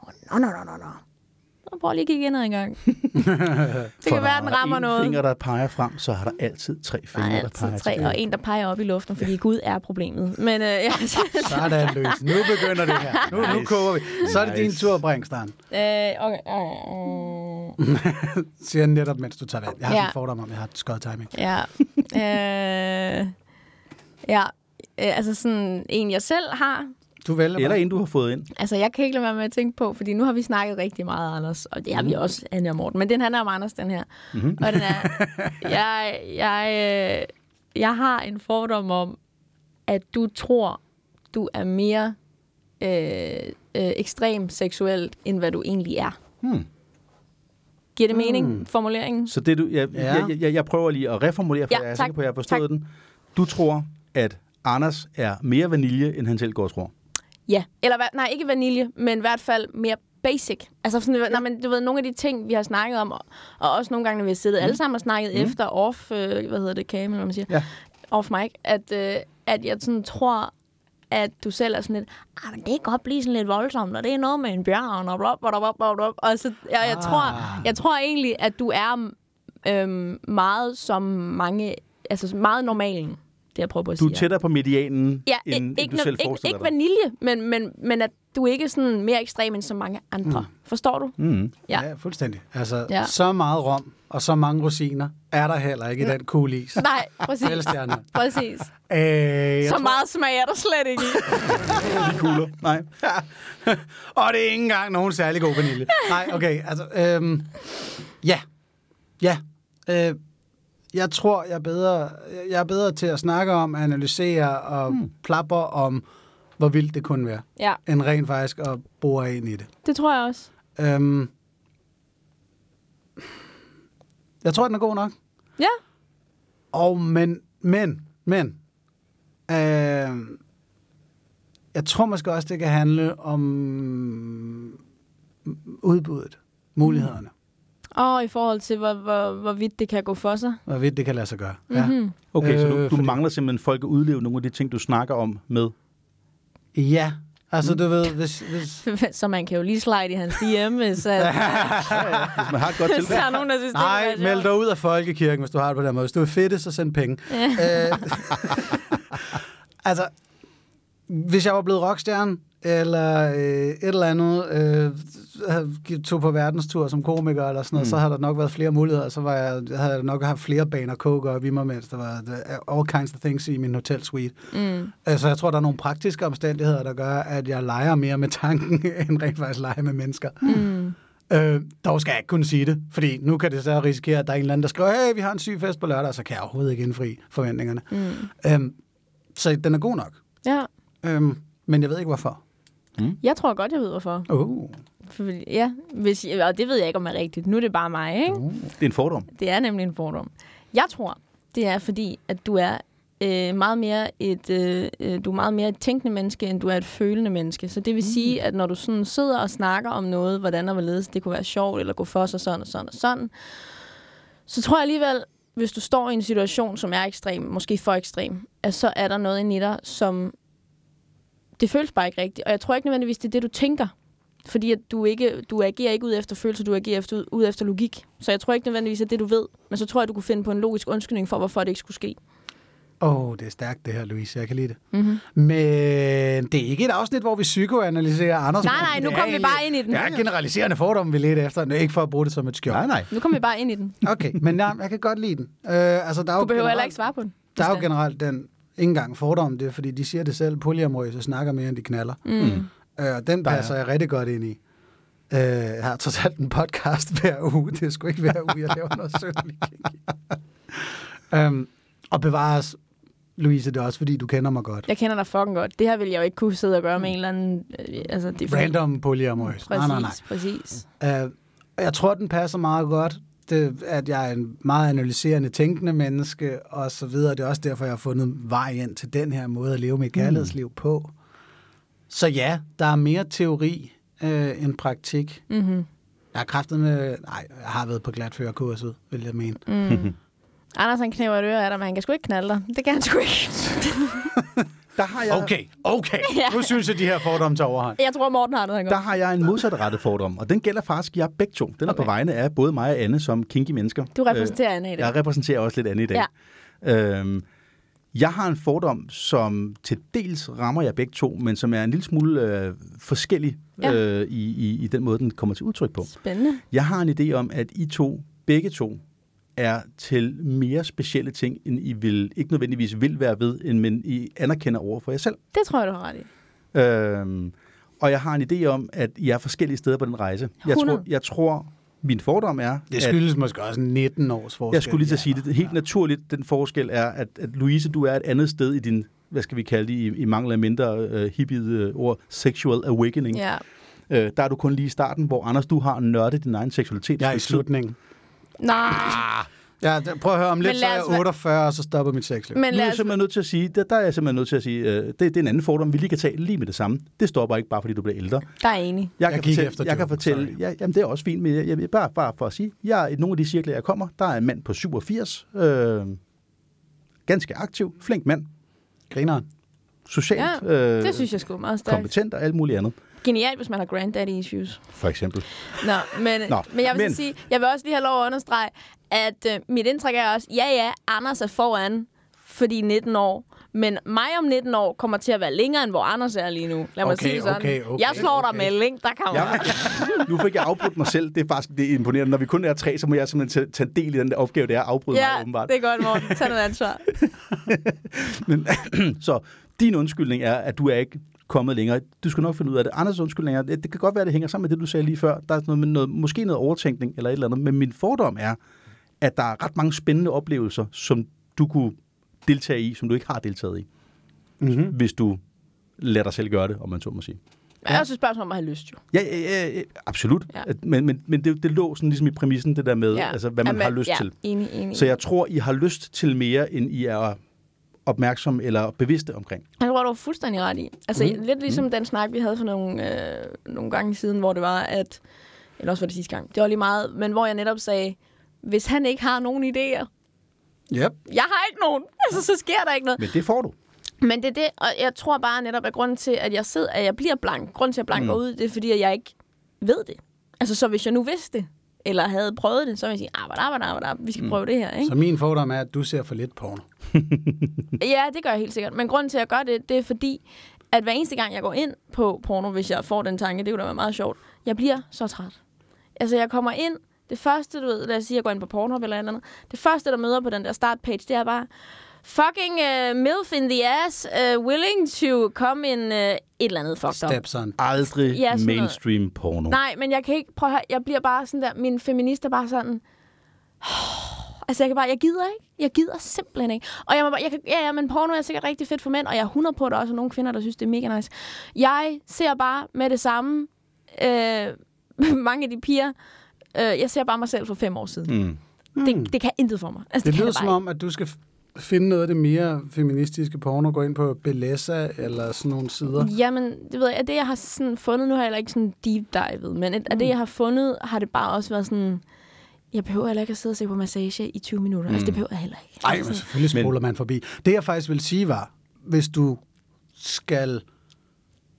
åh, oh, nå, nå, nå, nå, nå. Så prøv lige at kigge ind en gang. det kan være, den rammer en noget. finger, der peger frem, så har der altid tre Der fingre, er der peger altid tre, tilbage. og en, der peger op i luften, fordi Gud er problemet. Men øh, ja, Sådan løs. Nu begynder det her. Nu, nu Nice. koger vi. Så er det din Nice. tur, Brinkstern. øh, okay. Øh, Siger den netop, mens du tager vand. Jeg har Ja. en fordom om, at jeg har skød timing. Ja. øh, ja. Øh, altså sådan en, jeg selv har. Du vælger Eller en, du har fået ind. Altså, jeg kan ikke lade være med at tænke på, fordi nu har vi snakket rigtig meget, Anders, og det har vi også, Anja og Morten, men den handler om Anders, den her. Mm-hmm. Og den er, jeg, jeg, øh, jeg har en fordom om, at du tror, du er mere øh, øh, ekstrem seksuelt, end hvad du egentlig er. Hmm. Giver det mening, formuleringen? Så det du, jeg, Ja. jeg, jeg, jeg prøver lige at reformulere, for Ja, jeg er tak. sikker på, at jeg har forstået Tak. den. Du tror, at Anders er mere vanilje, end han selv går og tror. Ja. Eller hvad- nej, ikke vanilje, men i hvert fald mere basic. Altså sådan, ja. nej, men du ved, nogle af de ting, vi har snakket om, og, og også nogle gange, når vi har siddet mm. alle sammen og snakket mm. efter off, øh, hvad hedder det, cam, eller hvad man siger, Ja. off mic, at, øh, at jeg sådan tror, at du selv er sådan lidt, ah, men det kan godt blive sådan lidt voldsomt, og det er noget med en bjørn, og blop, blop, blop, blop, blop. Og så, jeg, jeg, Ah. tror, jeg tror egentlig, at du er øhm, meget som mange, altså meget normalen, det jeg prøver på at Du sige. er tættere på medianen, Ja, end, ikke, end du selv ikke, forestiller ikke dig. vanilje, men, men, men at du ikke er sådan mere ekstrem end så mange andre. Mm. Forstår du? Mm. Ja. Ja, fuldstændig. Altså, Ja. så meget rom og så mange rosiner er der heller ikke i den kugle is. Nej, præcis. Præcis. Øh, Så tror- meget smag er der slet ikke i. De kugler. Nej. Og det er ikke engang nogen særlig god vanilje. Nej, okay. Altså, øhm, ja. Ja. Øh, jeg tror, jeg er, bedre, jeg er bedre til at snakke om, analysere og hmm. plapper om, hvor vildt det kunne være, Ja, end rent faktisk at bore ind i det. det tror jeg også. Øhm, jeg tror, den er god nok. Ja. Og men, men, men, øh, jeg tror måske også, det kan handle om udbuddet, mulighederne, Og i forhold til, hvor, hvor, hvorvidt det kan gå for sig. hvorvidt det kan lade sig gøre. Ja. Mm-hmm. Okay, øh, så du, Øh, du fordi- mangler simpelthen folk at udleve nogle af de ting, du snakker om med. ja, altså du ved, hvis, hvis, Så man kan jo lige slide i hans DM, hvis, at, Hvis man har et godt hvis der er nogen, der synes, det Nej, er meld dig ud af folkekirken, hvis du har det på den måde. Hvis du er fedt, så send penge. Øh, altså, hvis jeg var blevet rockstjerne, eller øh, et eller andet, øh, tog på verdenstur som komiker eller sådan noget, mm. så havde der nok været flere muligheder. Så var jeg, havde jeg nok haft flere baner coke op i mig, mens der var all kinds of things i min hotel suite. Mm. Altså, jeg tror, der er nogle praktiske omstændigheder, der gør, at jeg leger mere med tanken, end rent faktisk leger med mennesker. Mm. Øh, dog skal jeg ikke kunne sige det, fordi nu kan det så risikere, at der er en eller anden, der skriver, hey, vi har en syg fest på lørdag, så kan jeg overhovedet ikke indfri forventningerne. Mm. Øhm, så den er god nok, Ja, øhm, men jeg ved ikke hvorfor. Jeg tror godt, jeg ved, hvorfor. Oh. Fordi, ja, hvis, og det ved jeg ikke, om er rigtigt. Nu er det bare mig, ikke? Uh. Det er en fordom. Det er nemlig en fordom. Jeg tror, det er fordi, at du er øh, meget mere et øh, øh, du er meget mere et tænkende menneske, end du er et følende menneske. Så det vil mm. sige, at når du sådan sidder og snakker om noget, hvordan og hvorledes det kunne være sjovt, eller gå for sig sådan og sådan og sådan, så tror jeg alligevel, hvis du står i en situation, som er ekstrem, måske for ekstrem, at så er der noget inde i dig, som det føles bare ikke rigtigt. Og jeg tror ikke nødvendigvis, det er det, du tænker. Fordi at du, ikke, du agerer ikke ud efter følelser, du agerer efter, ud efter logik. Så jeg tror ikke nødvendigvis, at det du ved. Men så tror jeg, du kunne finde på en logisk undskyldning for, hvorfor det ikke skulle ske. Åh, oh, det er stærkt det her, Louise. Jeg kan lide det. Mm-hmm. Men det er ikke et afsnit, hvor vi psykoanalyserer Anders. Nej, nej, nu Det kom er vi bare ind i den. Det er generaliserende fordomme, vi leder efter. Det er ikke for at bruge det som et skjold. Nej, nej. Nu kommer vi bare ind i den. Okay, men nej, jeg kan godt lide den. Øh, altså, der er Du behøver heller generelt- ikke svare på den. Der er jo generelt den, ikke engang fordom, det er, fordi de siger det selv, polyamorøse snakker mere, end de knaller. Mm. Mm. Øh, den Der er- passer jeg rigtig godt ind i. Øh, jeg har trods alt en podcast hver uge. Det skulle ikke hver uge, jeg laver noget sønderligt. um, og bevares, Louise, det er også fordi, du kender mig godt. Jeg kender dig fucking godt. Det her vil jeg jo ikke kunne sidde og gøre med en eller anden... Øh, altså, det er fordi- Random polyamorøs. Præcis, Nej, nej, nej. præcis. Uh, jeg tror, den passer meget godt. Det, at jeg er en meget analyserende, tænkende menneske, og så videre. Det er også derfor, jeg har fundet vej ind til den her måde at leve mit kærlighedsliv på. Så ja, der er mere teori øh, end praktik. Mm-hmm. Jeg har kræftet med... Nej, jeg har været på glatførerkurset, vil jeg mene. Mm. Anders han knæver et øre af dig, men han kan sgu ikke knalde dig. Det kan han sgu ikke. Der har jeg, Okay, okay. Nu synes jeg, de her fordomme tager overhånd. Jeg tror, Morten har noget, han der har jeg en modsatrettet fordom, og den gælder faktisk jer begge to. Den er på Okay. vegne af både mig og Anne som kinky mennesker. Du repræsenterer Anna i Øh, det. Jeg repræsenterer også lidt Anne i dag. Ja. Øhm, jeg har en fordom, som til dels rammer jer begge to, men som er en lille smule øh, forskellig Ja. øh, i, i, i den måde, den kommer til udtryk på. Spændende. Jeg har en idé om, at I to, begge to, er til mere specielle ting, end I vil, ikke nødvendigvis vil være ved, end men I anerkender over for jer selv. Det tror jeg, du har ret i. Øhm, og jeg har en idé om, at I er forskellige steder på den rejse. Jeg 100. tror, jeg tror, min fordom er, Det at skyldes måske også 19 års forskel. jeg skulle lige til at sige det. Helt naturligt, den forskel er, at, at Louise, du er et andet sted i din, hvad skal vi kalde det, i, i mangel af mindre uh, hippie uh, ord, sexual awakening. Ja. Uh, der er du kun lige i starten, hvor Anders, du har nørdet din egen seksualitet. Jeg er i slutningen. Nej, Ja, prøv at høre, om lidt så er jeg os være- 48, og så stopper mit sexliv. men Nu er jeg simpelthen nødt til at sige, der, der er jeg simpelthen nødt til at sige, uh, det, det er en anden fordom, vi lige kan tage lige med det samme. Det stopper ikke bare, fordi du bliver ældre. Der er enig. Jeg, Jeg kan fortælle, efter jeg kan fortælle sorry. ja, jamen det er også fint, men jeg, jeg, bare, bare for at sige, jeg er i nogle af de cirkler, jeg kommer, der er en mand på 87, øh, ganske aktiv, flink mand, Grineren. socialt, Ja, øh, Det synes jeg sgu er meget stærkt. kompetent og alt muligt andet, Genialt, hvis man har granddaddy issues. for eksempel. Nå, men, Nå, men jeg vil men- sige, jeg vil også lige have lov at understrege, at øh, mit indtryk er også, ja ja, Anders er foran, fordi 19 år. Men mig om 19 år kommer til at være længere, end hvor Anders er lige nu. Lad mig Okay, sige det sådan. okay, okay, jeg slår dig okay. med link, der kommer. Jeg, nu fik jeg afbrudt mig selv, det er faktisk det er imponerende. Når vi kun er tre, så må jeg simpelthen tage, del i den der opgave, det er at afbryde mig Ja, åbenbart. det er godt, Morten. Tag noget ansvar. Men, så din undskyldning er, at du er ikke kommet længere. Du skal nok finde ud af det. Anders undskyldning er, det, det kan godt være, det hænger sammen med det, du sagde lige før. Der er noget, med noget, måske noget overtænkning eller et eller andet. Men min fordom er, at der er ret mange spændende oplevelser, som du kunne deltage i, som du ikke har deltaget i, Mm-hmm. hvis du lader dig selv gøre det, om man så må sige. Ja. Jeg også et spørgsmål om at have lyst, jo. Ja, ja, ja, absolut. Ja. Men, men, men det, det lå sådan ligesom i præmissen, det der med, Ja. altså, hvad man Jamen, har lyst ja, til. Enig, enig. Så jeg tror, I har lyst til mere, end I er opmærksom eller bevidste omkring. Jeg tror, du var fuldstændig ret i. Altså, Mm. lidt ligesom mm. den snak, vi havde for nogle, øh, nogle gange siden, hvor det var, at... Eller også var det sidste gang. Det var lige meget. Men hvor jeg netop sagde, hvis han ikke har nogen idéer, Yep. jeg har ikke nogen, altså, så sker der ikke noget. Men det får du. Men det er det, og jeg tror bare netop, at grunden til, at jeg sidder, at jeg bliver blank, grunden til, at jeg blanker mm. ud, det er, fordi at jeg ikke ved det. Altså, så hvis jeg nu vidste det, eller havde prøvet det, så ville jeg sige, arbejde, arbejde, arbejde, vi skal Mm. prøve det her, ikke? Så min fordom er, at du ser for lidt porno. Ja, det gør jeg helt sikkert. Men grunden til, at jeg gør det, det er fordi, at hver eneste gang, jeg går ind på porno, hvis jeg får den tanke, det kunne da være meget sjovt, jeg bliver så træt. Altså, jeg kommer ind, det første, du ved, lad os sige, jeg går ind på Pornhub eller andet, det første, der møder på den der startpage, det er bare, fucking uh, MILF in the ass, uh, willing to come in uh, et eller andet fucked up. Stepson. Aldrig Ja, sådan noget. mainstream porno. Nej, men jeg kan ikke, prøve at høre, jeg bliver bare sådan der, min feminist er bare sådan, altså jeg kan bare, jeg gider ikke, jeg gider simpelthen ikke. Og jeg må bare, jeg kan, ja, ja, men porno er sikkert rigtig fedt for mænd, og jeg er 100 på, at der også er nogle kvinder, der synes, det er mega nice. Jeg ser bare med det samme, øh, mange af de piger, øh, jeg ser bare mig selv for fem år siden. Mm. Det, det kan intet for mig. Altså, Det kan lyder som om, at du skal finde noget af det mere feministiske porno, gå ind på Belessa eller sådan nogle sider. Jamen, det ved jeg, at det, jeg har sådan fundet, nu har jeg heller ikke sådan deep divet, men af det, jeg har fundet, har det bare også været sådan, jeg behøver heller ikke at sidde og se på massage i 20 minutter. Mm. Altså, det behøver jeg heller ikke. Nej, Altså, men sådan- selvfølgelig spoler man forbi. Det jeg faktisk vil sige var, hvis du skal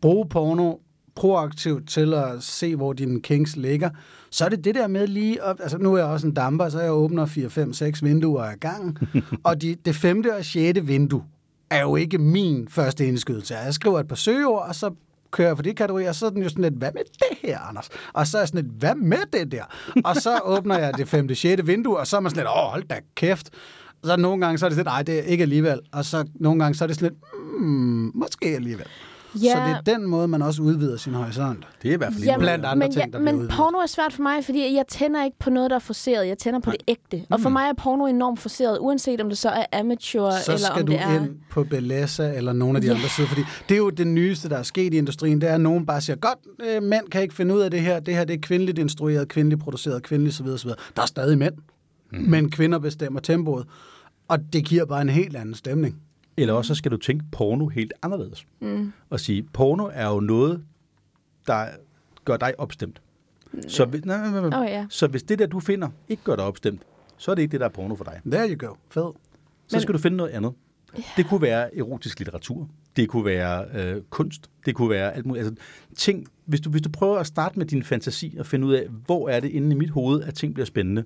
bruge porno proaktivt til at se, hvor dine kinks ligger, så er det det der med lige, at, altså nu er jeg også en damper, så jeg åbner 4, 5, 6 vinduer ad gangen, og de, det femte og sjette vindue er jo ikke min første indskydelse. Jeg skriver et par søgeord, og så kører jeg for de kategorier, og så er den jo sådan lidt, hvad med det her, Anders? Og så er jeg sådan lidt, hvad med det der? Og så åbner jeg det femte, sjette vindue, og så er man sådan lidt, åh, hold da kæft. Så nogle gange, så er det sådan, nej, det er ikke alligevel. Og så nogle gange, så er det sådan lidt, hmm, måske alligevel. Ja. Så det er den måde, man også udvider sin horisont. Det er i hvert fald Jamen, Blandt andre men, ting, ja, der bliver men udvidet. porno er svært for mig, fordi jeg tænder ikke på noget, der er forceret. Jeg tænder på det ægte. Og for mig er porno enormt forceret, uanset om det så er amateur, så eller skal om du det er... ind på Belessa eller nogle af de Ja. andre sider, fordi det er jo det nyeste, der er sket i industrien, det er, at nogen bare siger, godt, øh, mænd kan ikke finde ud af det her, det her det er kvindeligt instrueret, kvindeligt produceret, kvindeligt osv. osv. Der er stadig mænd, mm. men kvinder bestemmer tempoet, og det giver bare en helt anden stemning. Eller også så skal du tænke porno helt anderledes. Mm. Og sige, porno er jo noget, der gør dig opstemt. Så, hvis, nej, nej, nej, Åh, ja. så hvis det der, du finder, ikke gør dig opstemt, så er det ikke det, der er porno for dig. There you go. Fed. Så skal du finde noget andet. Det kunne være erotisk litteratur. Det kunne være øh, kunst. Det kunne være alt muligt. Altså, ting, hvis, du, hvis du prøver at starte med din fantasi og finde ud af, hvor er det inde i mit hoved, at ting bliver spændende.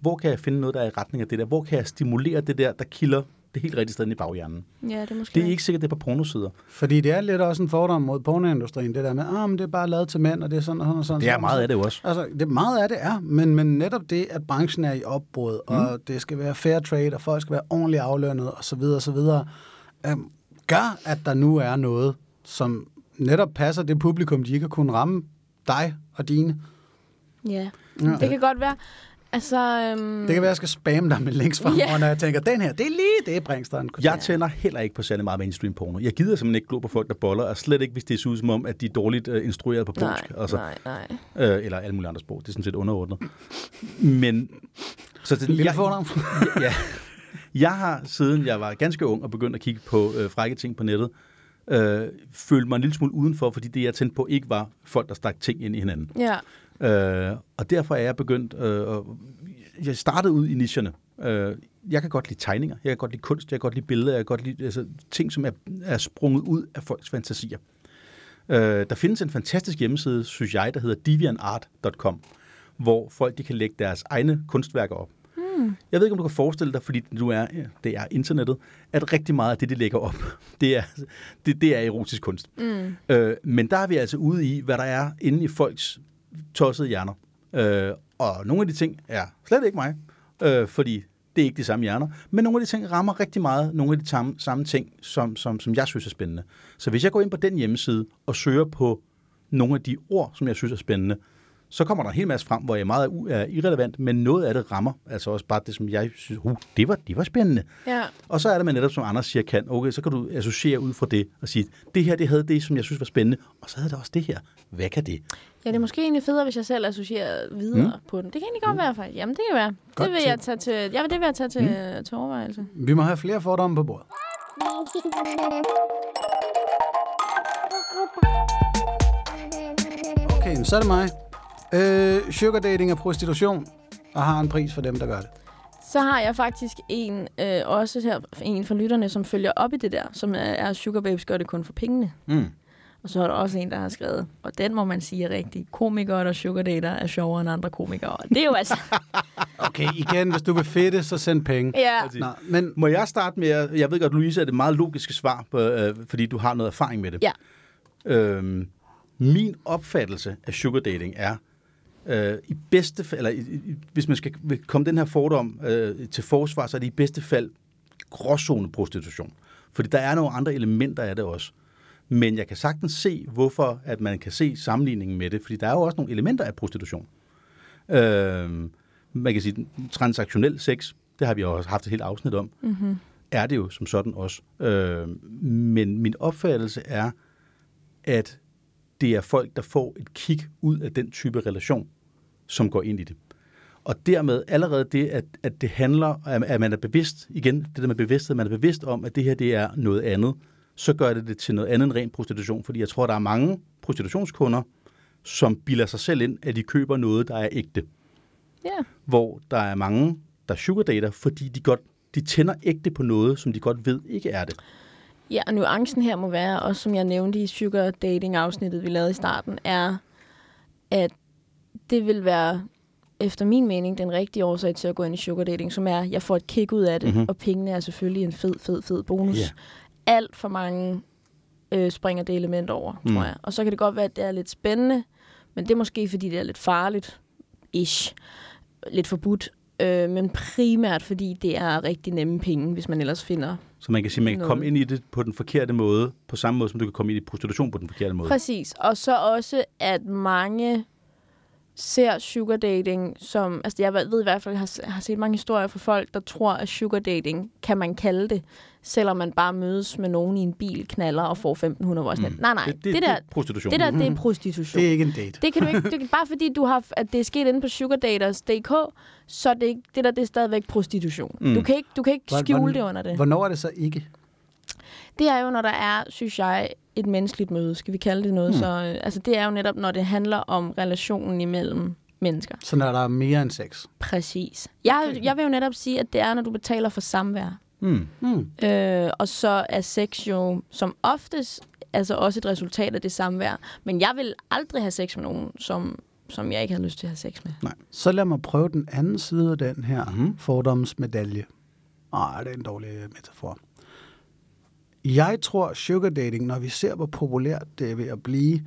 Hvor kan jeg finde noget, der er i retning af det der? Hvor kan jeg stimulere det der, der kilder det helt rigtige sted i baghjernen? Ja, det er måske Det er ikke sikkert, det er på pornosider. Fordi det er lidt også en fordom mod pornoindustrien, det der med, ah, men det er bare lavet til mænd, og det er sådan og sådan og sådan. Det er meget af det også. Altså, det, meget af det er, men, men netop det, at branchen er i opbrud, mm. og det skal være fair trade, og folk skal være ordentligt aflønnet, og så videre, og så videre, øhm, gør, at der nu er noget, som netop passer det publikum, de ikke har kunnet ramme dig og dine. Ja, Ja. det kan godt være. Altså, øhm, Det kan være, at jeg skal spamme dig med links fra, yeah. når jeg tænker, den her, det er lige det, Bringsteren kunne Jeg tænder heller ikke på særlig meget mainstream porno. Jeg gider simpelthen ikke glo på folk, der boller, og slet ikke, hvis det ser ud som om, at de er dårligt øh, instrueret på nej, polsk. altså, nej, nej. Øh, eller alle mulige andre sprog. Det er sådan set underordnet. Men... Så det, Lille jeg, fornavn. ja, jeg har, siden jeg var ganske ung og begyndte at kigge på øh, frække ting på nettet, øh, følt mig en lille smule udenfor, fordi det, jeg tændte på, ikke var folk, der stak ting ind i hinanden. Ja, Øh, og derfor er jeg begyndt... Øh, jeg startede ud i nicherne. Øh, jeg kan godt lide tegninger, jeg kan godt lide kunst, jeg kan godt lide billeder, jeg kan godt lide altså, ting, som er, er sprunget ud af folks fantasier. Øh, der findes en fantastisk hjemmeside, synes jeg, der hedder deviantart.com, hvor folk de kan lægge deres egne kunstværker op. Hmm. Jeg ved ikke, om du kan forestille dig, fordi du er, det er internettet, at rigtig meget af det, de lægger op, det er, det, det er erotisk kunst. Mm. Øh, men der er vi altså ude i, hvad der er inde i folks tossede hjerner. Øh, og nogle af de ting er slet ikke mig, øh, fordi det er ikke de samme hjerner. Men nogle af de ting rammer rigtig meget nogle af de samme, samme ting, som, som, som jeg synes er spændende. Så hvis jeg går ind på den hjemmeside og søger på nogle af de ord, som jeg synes er spændende, Så kommer der en hel masse frem, hvor jeg meget er, er irrelevant, men noget af det rammer. Altså også bare det, som jeg synes, uh, det var, det var spændende. Ja. Og så er det, man netop, som Anders siger, kan, okay, så kan du associere ud fra det og sige, det her, det havde det, som jeg synes var spændende, og så havde det også det her. Hvad kan det? Ja, det er måske egentlig federe, hvis jeg selv associerer videre mm. på den. Det kan egentlig godt være, faktisk. Jamen, det kan være. Godt det vil jeg tage til, ja, det vil jeg tage til, mm. til overvejelse. Vi må have flere fordomme på bordet. Okay, så er det mig. Øh, sugar dating er prostitution, og har en pris for dem, der gør det. Så har jeg faktisk en, øh, også her, en fra lytterne, som følger op i det der, som er, er Sugar Babes gør det kun for pengene. Mm. Og så er der også en, der har skrevet, og den må man sige er rigtig, komikere, der sugar dater, er sjovere end andre komikere. Og det er jo altså... Okay, igen, hvis du vil fedte, så send penge. ja. Nå, men Må jeg starte med, at- jeg ved godt, Louise, er det meget logiske svar, på, øh, fordi du har noget erfaring med det. Ja. Øhm, min opfattelse af sugar dating er, øh, i bedste fald, eller i, i, hvis man skal komme den her fordom øh, til forsvar, så er det i bedste fald gråzone prostitution. Fordi der er nogle andre elementer af det også. Men jeg kan sagtens se, hvorfor at man kan se sammenligningen med det, fordi der er jo også nogle elementer af prostitution. Øh, man kan sige, transaktionel sex, det har vi jo også haft et helt afsnit om, Mm-hmm. er det jo som sådan også. Øh, men min opfattelse er, at det er folk, der får et kig ud af den type relation, som går ind i det. Og dermed allerede det, at, at det handler, at at man er bevidst, igen, det der med bevidsthed, man er bevidst om, at det her det er noget andet, så gør det det til noget andet end ren prostitution. Fordi jeg tror, der er mange prostitutionskunder, som bilder sig selv ind, at de køber noget, der er ægte Ja. hvor der er mange, der sugar dater, fordi de godt de tænder ægte på noget, som de godt ved ikke er det. Ja, og nuancen her må være, også som jeg nævnte i sugar dating afsnittet, vi lavede i starten, er, at det vil være, efter min mening, den rigtige årsag til at gå ind i sugar dating, som er, at jeg får et kick ud af det, Mhm. mm-hmm. og pengene er selvfølgelig en fed, fed, fed bonus. Ja. Alt for mange øh, springer det element over, tror Mm. jeg. Og så kan det godt være, at det er lidt spændende, men det er måske, fordi det er lidt farligt, ish, lidt forbudt, øh, men primært, fordi det er rigtig nemme penge, hvis man ellers finder Så man kan sige, at man kan Noget. komme ind i det på den forkerte måde, på samme måde, som du kan komme ind i prostitution på den forkerte måde. Præcis. Og så også, at mange ser sugar dating som... Altså, jeg ved i hvert fald, jeg har, har set mange historier fra folk, der tror, at sugar dating kan man kalde det, selvom man bare mødes med nogen i en bil, knaller og får 1.500 hvor mm. Nej, nej. det, det, det, der, det er prostitution. det der, det er prostitution. det er ikke en date. Det kan du ikke, det, bare fordi du har, at det er sket inde på sugardaters.dk, så er det, det der det er stadigvæk prostitution. Mm. Mm. Du kan ikke, du kan ikke skjule hvor- det under det. Hvornår er det så ikke? Det er jo, når der er, synes jeg, et menneskeligt møde, skal vi kalde det noget. Hmm. Så, øh, altså, det er jo netop, når det handler om relationen imellem mennesker. Så når der er mere end sex. Præcis. Jeg, jeg vil jo netop sige, at det er, når du betaler for samvær. Mm. Mm. Øh, og så er sex jo som oftest altså også et resultat af det samvær. Men jeg vil aldrig have sex med nogen, som, som jeg ikke har lyst til at have sex med. Så lad mig prøve den anden side af den her mm. fordomsmedalje. Ah, det er en dårlig metafor. Jeg tror, sugar dating, når vi ser, hvor populært det er ved at blive,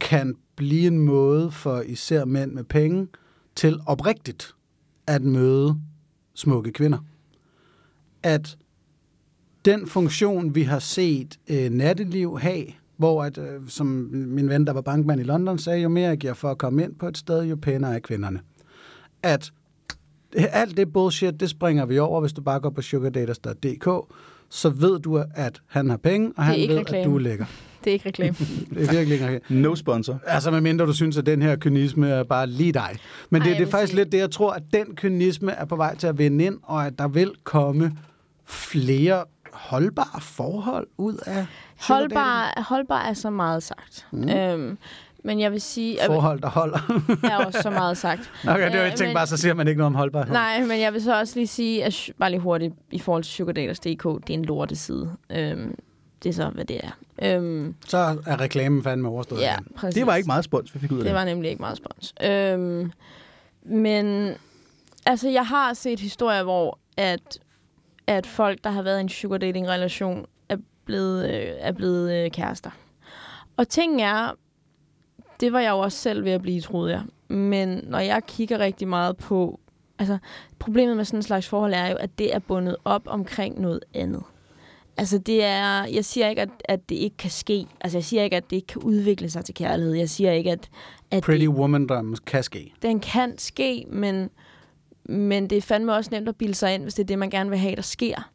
kan blive en måde for især mænd med penge til oprigtigt at møde smukke kvinder. At den funktion, vi har set øh, natteliv have, hvor at, øh, som min ven, der var bankmand i London, sagde, jo mere jeg giver for at komme ind på et sted, jo pænere er kvinderne. At alt det bullshit, det springer vi over, hvis du bare går på sugardaters.dk, så ved du, at han har penge, og han ved, reklame. at du er lækker. Det er ikke reklame. Det er virkelig ikke No sponsor. Altså, medmindre du synes, at den her kynisme er bare lige dig. Men Ej, det, jeg det er faktisk sige- lidt det, jeg tror, at den kynisme er på vej til at vinde ind, og at der vil komme flere holdbare forhold ud af holdbar, holdbar er så meget sagt. Mm. Øhm, men jeg vil sige, at forhold, der holder. er også så meget sagt. Okay, det var Øh, jeg tænkte men- bare, så siger man ikke noget om holdbarhed. Nej, men jeg vil så også lige sige, at bare lige hurtigt, i forhold til sugardaters.dk, det er en lorteside. Øhm, det er så, hvad det er. Øhm, Så er reklamen fandme overstået. ja, igen. præcis. Det var ikke meget spons, vi fik ud af Det det. var nemlig ikke meget spons. Øhm, men altså, jeg har set historier, hvor at, at folk, der har været i en sugar dating relation, er blevet, øh, er blevet øh, kærester. Og ting er, det var jeg jo også selv ved at blive, troede jeg. Men når jeg kigger rigtig meget på, altså problemet med sådan en slags forhold er jo, at det er bundet op omkring noget andet. Altså, det er... Jeg siger ikke, at, at det ikke kan ske. Altså, jeg siger ikke, at det ikke kan udvikle sig til kærlighed. Jeg siger ikke, at, at Pretty det, Woman drømmen kan ske. den kan ske, men, men det er fandme også nemt at bilde sig ind, hvis det er det, man gerne vil have, der sker.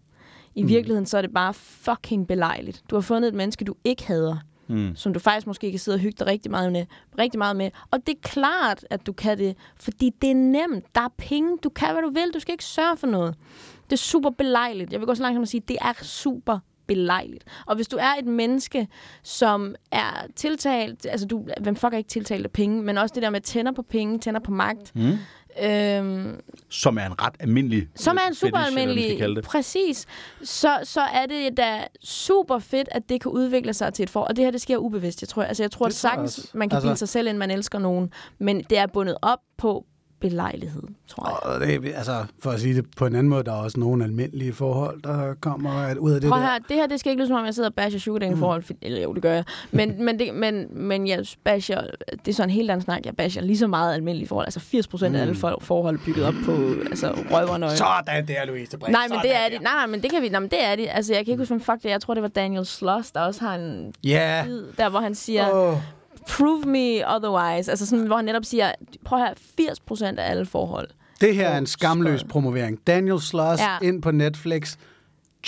I mm. virkeligheden, så er det bare fucking belejligt. Du har fundet et menneske, du ikke hader, Mm. som du faktisk måske kan sidde og hygge dig rigtig meget med. Rigtig meget med. Og det er klart, at du kan det, fordi det er nemt. Der er penge. Du kan, hvad du vil. Du skal ikke sørge for noget. Det er super belejligt. Jeg vil gå så langt som at sige, det er super belejligt. Og hvis du er et menneske, som er tiltalt, altså du, hvem fuck er ikke tiltalt af penge, men også det der med tænder på penge, tænder på magt, Mm. Øhm, Som er en ret almindelig som er en super almindelig, præcis, så, så er det da super fedt, at det kan udvikle sig til et for. Og det her, det sker ubevidst, jeg tror. Altså, jeg tror, Det at sagtens, man kan Altså- bilde sig selv ind, man elsker nogen, men det er bundet op på belejlighed, tror jeg. Og det, altså, for at sige det på en anden måde, der er også nogle almindelige forhold, der kommer ud af det Prøv der. her, det her, det skal ikke lyde som om, jeg sidder og basher sugar dating forhold, for, eller jo, det gør jeg. Men, men, det, men, men jeg basher, det er sådan en helt anden snak, jeg basher lige så meget almindelige forhold. Altså 80 procent af alle for- forhold er bygget op på altså, røvernøje. Sådan der, Louise Brix. Nej, men det er der. det. Nej, nej, men det kan vi. Nej, men det er det. Altså, jeg kan ikke huske, hvem fuck det er. Jeg tror, det var Daniel Sloss, der også har en Ja. bid, der hvor han siger, Åh. Prove me otherwise. Altså sådan, hvor han netop siger, prøv her, 80 procent af alle forhold. Det her er en skamløs promovering. Daniel Sloss Ja. ind på Netflix.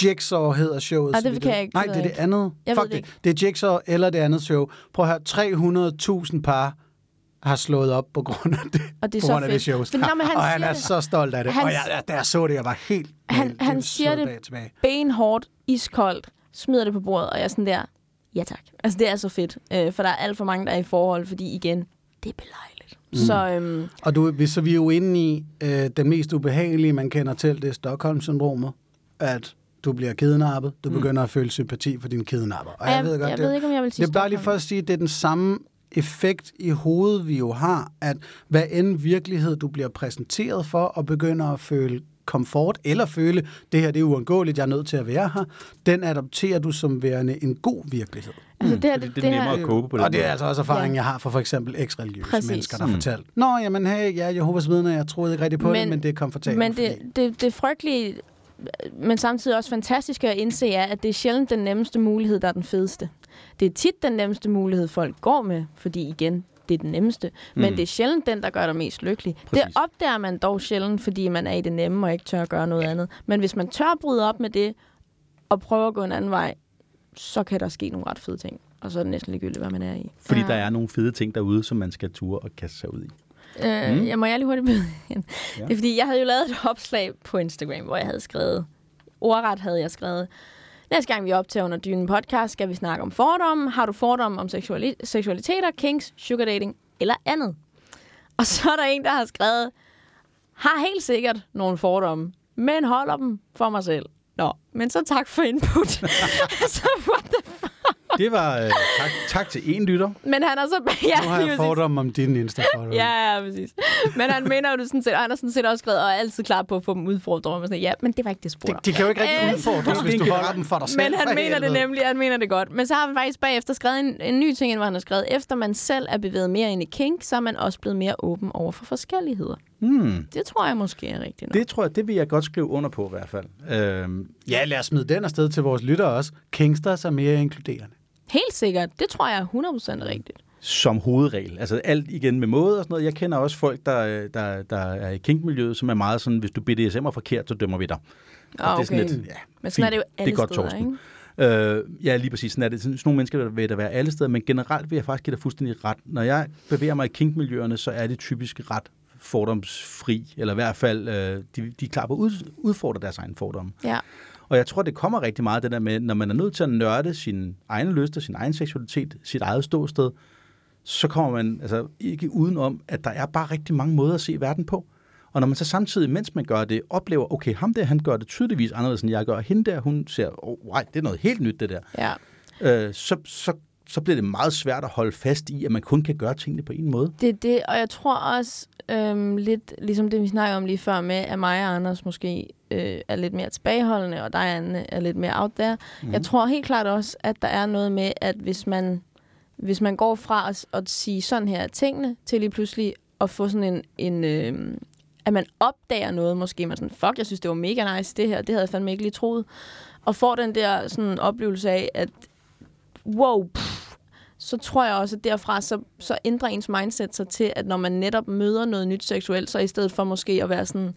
Jigsaw hedder showet. Nej, så det kan jeg ikke, Nej, det er det andet. Jeg Fuck ved det det. Det er Jigsaw eller det andet show. Prøv at høre, 300.000 par har slået op på grund af det. Og det er på så grund af det fedt. show. Fordi man- han og han er det- så stolt af det. Han- og jeg, da jeg så det, jeg var helt... Han- helt- han siger det- benhårdt, iskoldt, smider det på bordet, og jeg er sådan der, ja tak. Altså, det er så fedt, øh, for der er alt for mange, der er i forhold, fordi igen, det er belejligt. Mm. Så øhm, Og du, så vi er jo inde i øh, den mest ubehagelige, man kender til, det er Stockholm-syndromet. At du bliver kidnappet, du mm. begynder at føle sympati for din kidnapper. Og jeg, jeg, jeg det, ved ikke, om jeg vil sige Det er bare lige for at sige, at det er den samme effekt i hovedet, vi jo har, at hvad end virkelighed du bliver præsenteret for, og begynder at føle komfort, eller føle, det her det er uundgåeligt, jeg er nødt til at være her, den adopterer du som værende en god virkelighed. Altså, det, her, Fordi det er nemmere at cope på den Og det er altså også erfaring, Ja. jeg har fra for eksempel eks-religiøse Præcis. mennesker, der Mm. fortalt, Nå, jamen hey, ja, Jehovas vidner, jeg troede ikke rigtig på men, det, Men- men det er komfortabelt. Men det, det, det frygtelige, men samtidig også fantastiske at indse er, at det er sjældent den nemmeste mulighed, der er den fedeste. Det er tit den nemmeste mulighed, folk går med, fordi igen, det er den nemmeste. Men Mm. det er sjældent den, der gør dig mest lykkelig. Præcis. Det opdager man dog sjældent, fordi man er i det nemme og ikke tør at gøre noget andet. Men hvis man tør at bryde op med det, og prøve at gå en anden vej, så kan der ske nogle ret fede ting. Og så er det næsten ligegyldigt, hvad man er i. Fordi Ja. der er nogle fede ting derude, som man skal ture og kaste sig ud i. Øh, Mm. Jeg må jeg lige hurtigt byde ind. Ja. Det er fordi, jeg havde jo lavet et opslag på Instagram, hvor jeg havde skrevet, ordret havde jeg skrevet, næste gang vi optager under dynen podcast, skal vi snakke om fordomme. Har du fordomme om seksuali- seksualiteter, kinks, sugar dating eller andet? Og så er der en, der har skrevet, har helt sikkert nogle fordomme, men holder dem for mig selv. Nå, men så tak for input. så what the fuck? Det var øh, tak, tak til en lytter. Men han er så... Ja, nu har jeg fordomme om din insta -fordomme. Ja, ja, præcis. Men han mener jo det sådan set, og han har sådan set også skrevet, og er altid klar på at få dem udfordret. Og sådan, ja, men det var ikke det spor. De, de kan jo ikke rigtig Øh, udfordres, hvis du Det er holder dem for dig selv. Men han mener det nemlig, han mener det godt. Men så har vi faktisk bagefter skrevet en, en ny ting, ind, hvor han har skrevet, efter man selv er bevæget mere ind i kink, så er man også blevet mere åben over for forskelligheder. Hmm. Det tror jeg måske er rigtigt nok. Det tror jeg, det vil jeg godt skrive under på i hvert fald. Øhm, Ja, lad os smide den afsted til vores lyttere også. Kingsters er mere inkluderende. Helt sikkert. Det tror jeg er 100% rigtigt. som hovedregel. Altså alt igen med måde og sådan noget. Jeg kender også folk, der, der, der er i kinkmiljøet, som er meget sådan, hvis du BDSM'er forkert, så dømmer vi dig. Ah, Det er sådan okay. lidt, ja, Men sådan er det jo fint. alle det er godt, steder, Torsten. ikke? Øh, ja, lige præcis. Sådan er det. Sådan, nogle mennesker der vil der være alle steder, men generelt vil jeg faktisk give dig fuldstændig ret. Når jeg bevæger mig i kinkmiljøerne, så er det typisk ret fordomsfri, eller i hvert fald, øh, de, de er klar på at ud, udfordre deres egen fordomme. Ja. Og jeg tror, det kommer rigtig meget det der med, når man er nødt til at nørde sin egen lyster, sin egen seksualitet, sit eget ståsted, så kommer man altså ikke udenom, at der er bare rigtig mange måder at se verden på. Og når man så samtidig, mens man gør det, oplever, okay, ham der, han gør det tydeligvis anderledes, end jeg gør. Hende der, hun ser, oh, wow, det er noget helt nyt, det der. Ja. Øh, så, så, så bliver det meget svært at holde fast i, at man kun kan gøre tingene på en måde. Det er det, og jeg tror også øhm, lidt, ligesom det vi snakkede om lige før med, at mig og Anders måske øh, er lidt mere tilbageholdende, og dig Anne er lidt mere out there. Mm. Jeg tror helt klart også, at der er noget med, at hvis man, hvis man går fra at, at sige sådan her er tingene, til lige pludselig at få sådan en, en øh, at man opdager noget måske. Man sådan, fuck, jeg synes, det var mega nice, det her. Det havde jeg fandme ikke lige troet. Og får den der sådan oplevelse af, at wow, pff, så tror jeg også, at derfra så, så ændrer ens mindset sig til, at når man netop møder noget nyt seksuelt, så i stedet for måske at være sådan,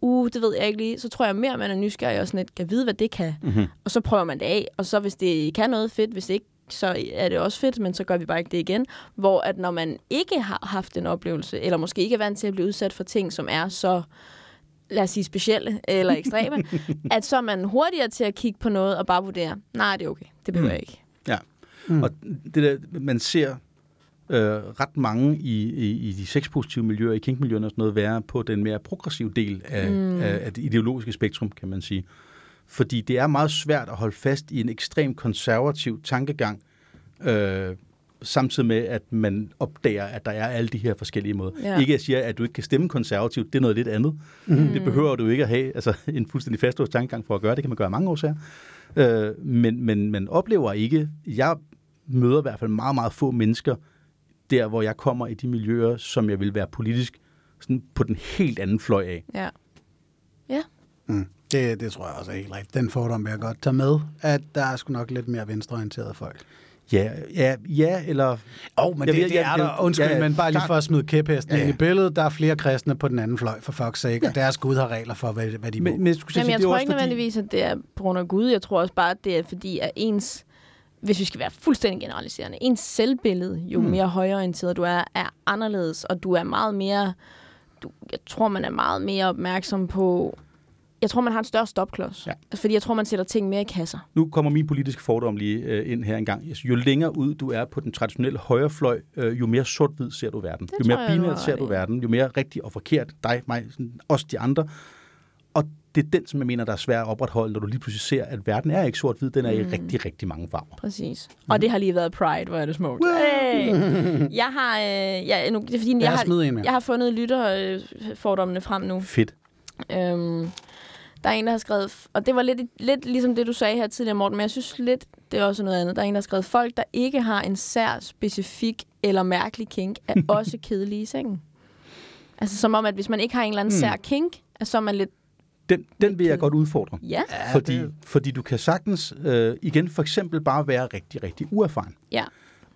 uh, det ved jeg ikke lige, så tror jeg mere, at man er nysgerrig og sådan lidt, kan vide, hvad det kan. Mm-hmm. Og så prøver man det af, og så hvis det kan noget fedt, hvis det ikke så er det også fedt, men så gør vi bare ikke det igen. Hvor at når man ikke har haft en oplevelse, eller måske ikke er vant til at blive udsat for ting, som er så lad os sige specielle eller ekstreme, at så er man hurtigere til at kigge på noget og bare vurdere, nej, det er okay, det behøver jeg ikke. Ja, mm. og det der, man ser øh, ret mange i, i, i de sexpositive miljøer, i kinkmiljøerne og sådan noget, være på den mere progressive del af, mm. af, af det ideologiske spektrum, kan man sige. Fordi det er meget svært at holde fast i en ekstrem konservativ tankegang, øh, samtidig med, at man opdager, at der er alle de her forskellige måder. Ja. Ikke at sige, at du ikke kan stemme konservativt, det er noget lidt andet. Mm. Det behøver du ikke at have altså, en fuldstændig fastlåst tankegang for at gøre. Det kan man gøre mange årsager. Øh, men, men man oplever ikke, jeg møder i hvert fald meget, meget få mennesker, der hvor jeg kommer i de miljøer, som jeg vil være politisk sådan på den helt anden fløj af. Ja. Ja. Mm. Det, det tror jeg også er helt rigtigt. Den fordom vil jeg godt tage med, at der er sgu nok lidt mere venstreorienterede folk. Ja, ja, ja eller... Åh, oh, men det, det, det er der. Undskyld, ja, men bare lige for at smide kæphesten ja, ja. ind i billedet. Der er flere kristne på den anden fløj, for fuck's sake, ja. og deres Gud har regler for, hvad, hvad de men, må. Men, Jamen, sige, jeg tror ikke nødvendigvis, at det er på grund af Gud. Jeg tror også bare, at det er fordi, at ens hvis vi skal være fuldstændig generaliserende, ens selvbillede, jo hmm. mere højorienteret du er, er anderledes, og du er meget mere, du, jeg tror, man er meget mere opmærksom på jeg tror, man har en større stopklods. Ja. Altså, fordi jeg tror, man sætter ting mere i kasser. Nu kommer min politiske fordom lige øh, ind her en gang. Jo længere ud du er på den traditionelle højrefløj, øh, jo mere sort-hvid ser du verden. Det jo mere binært ser du verden. Jo mere rigtig og forkert dig, mig, sådan, os de andre. Og det er den, som jeg mener, der er svært at opretholde, når du lige pludselig ser, at verden er ikke sort-hvid, den er mm. i rigtig, rigtig mange farver. Præcis. Mm. Og det har lige været Pride, hvor er det smukt. Hey! Jeg har, øh, jeg, nu, det er fordi, jeg, jeg, har, jeg har fundet lytterfordommene frem nu. Fedt. Øhm, der er en, der har skrevet, og det var lidt, lidt ligesom det, du sagde her tidligere, Morten, men jeg synes lidt, det er også noget andet. Der er en, der har skrevet, folk, der ikke har en sær, specifik eller mærkelig kink, er også kedelige i sengen. Altså som om, at hvis man ikke har en eller anden mm. sær kink, så er man lidt den, den vil jeg godt udfordre. Ja. Fordi, det... fordi du kan sagtens, øh, igen for eksempel, bare være rigtig, rigtig uerfaren. Ja.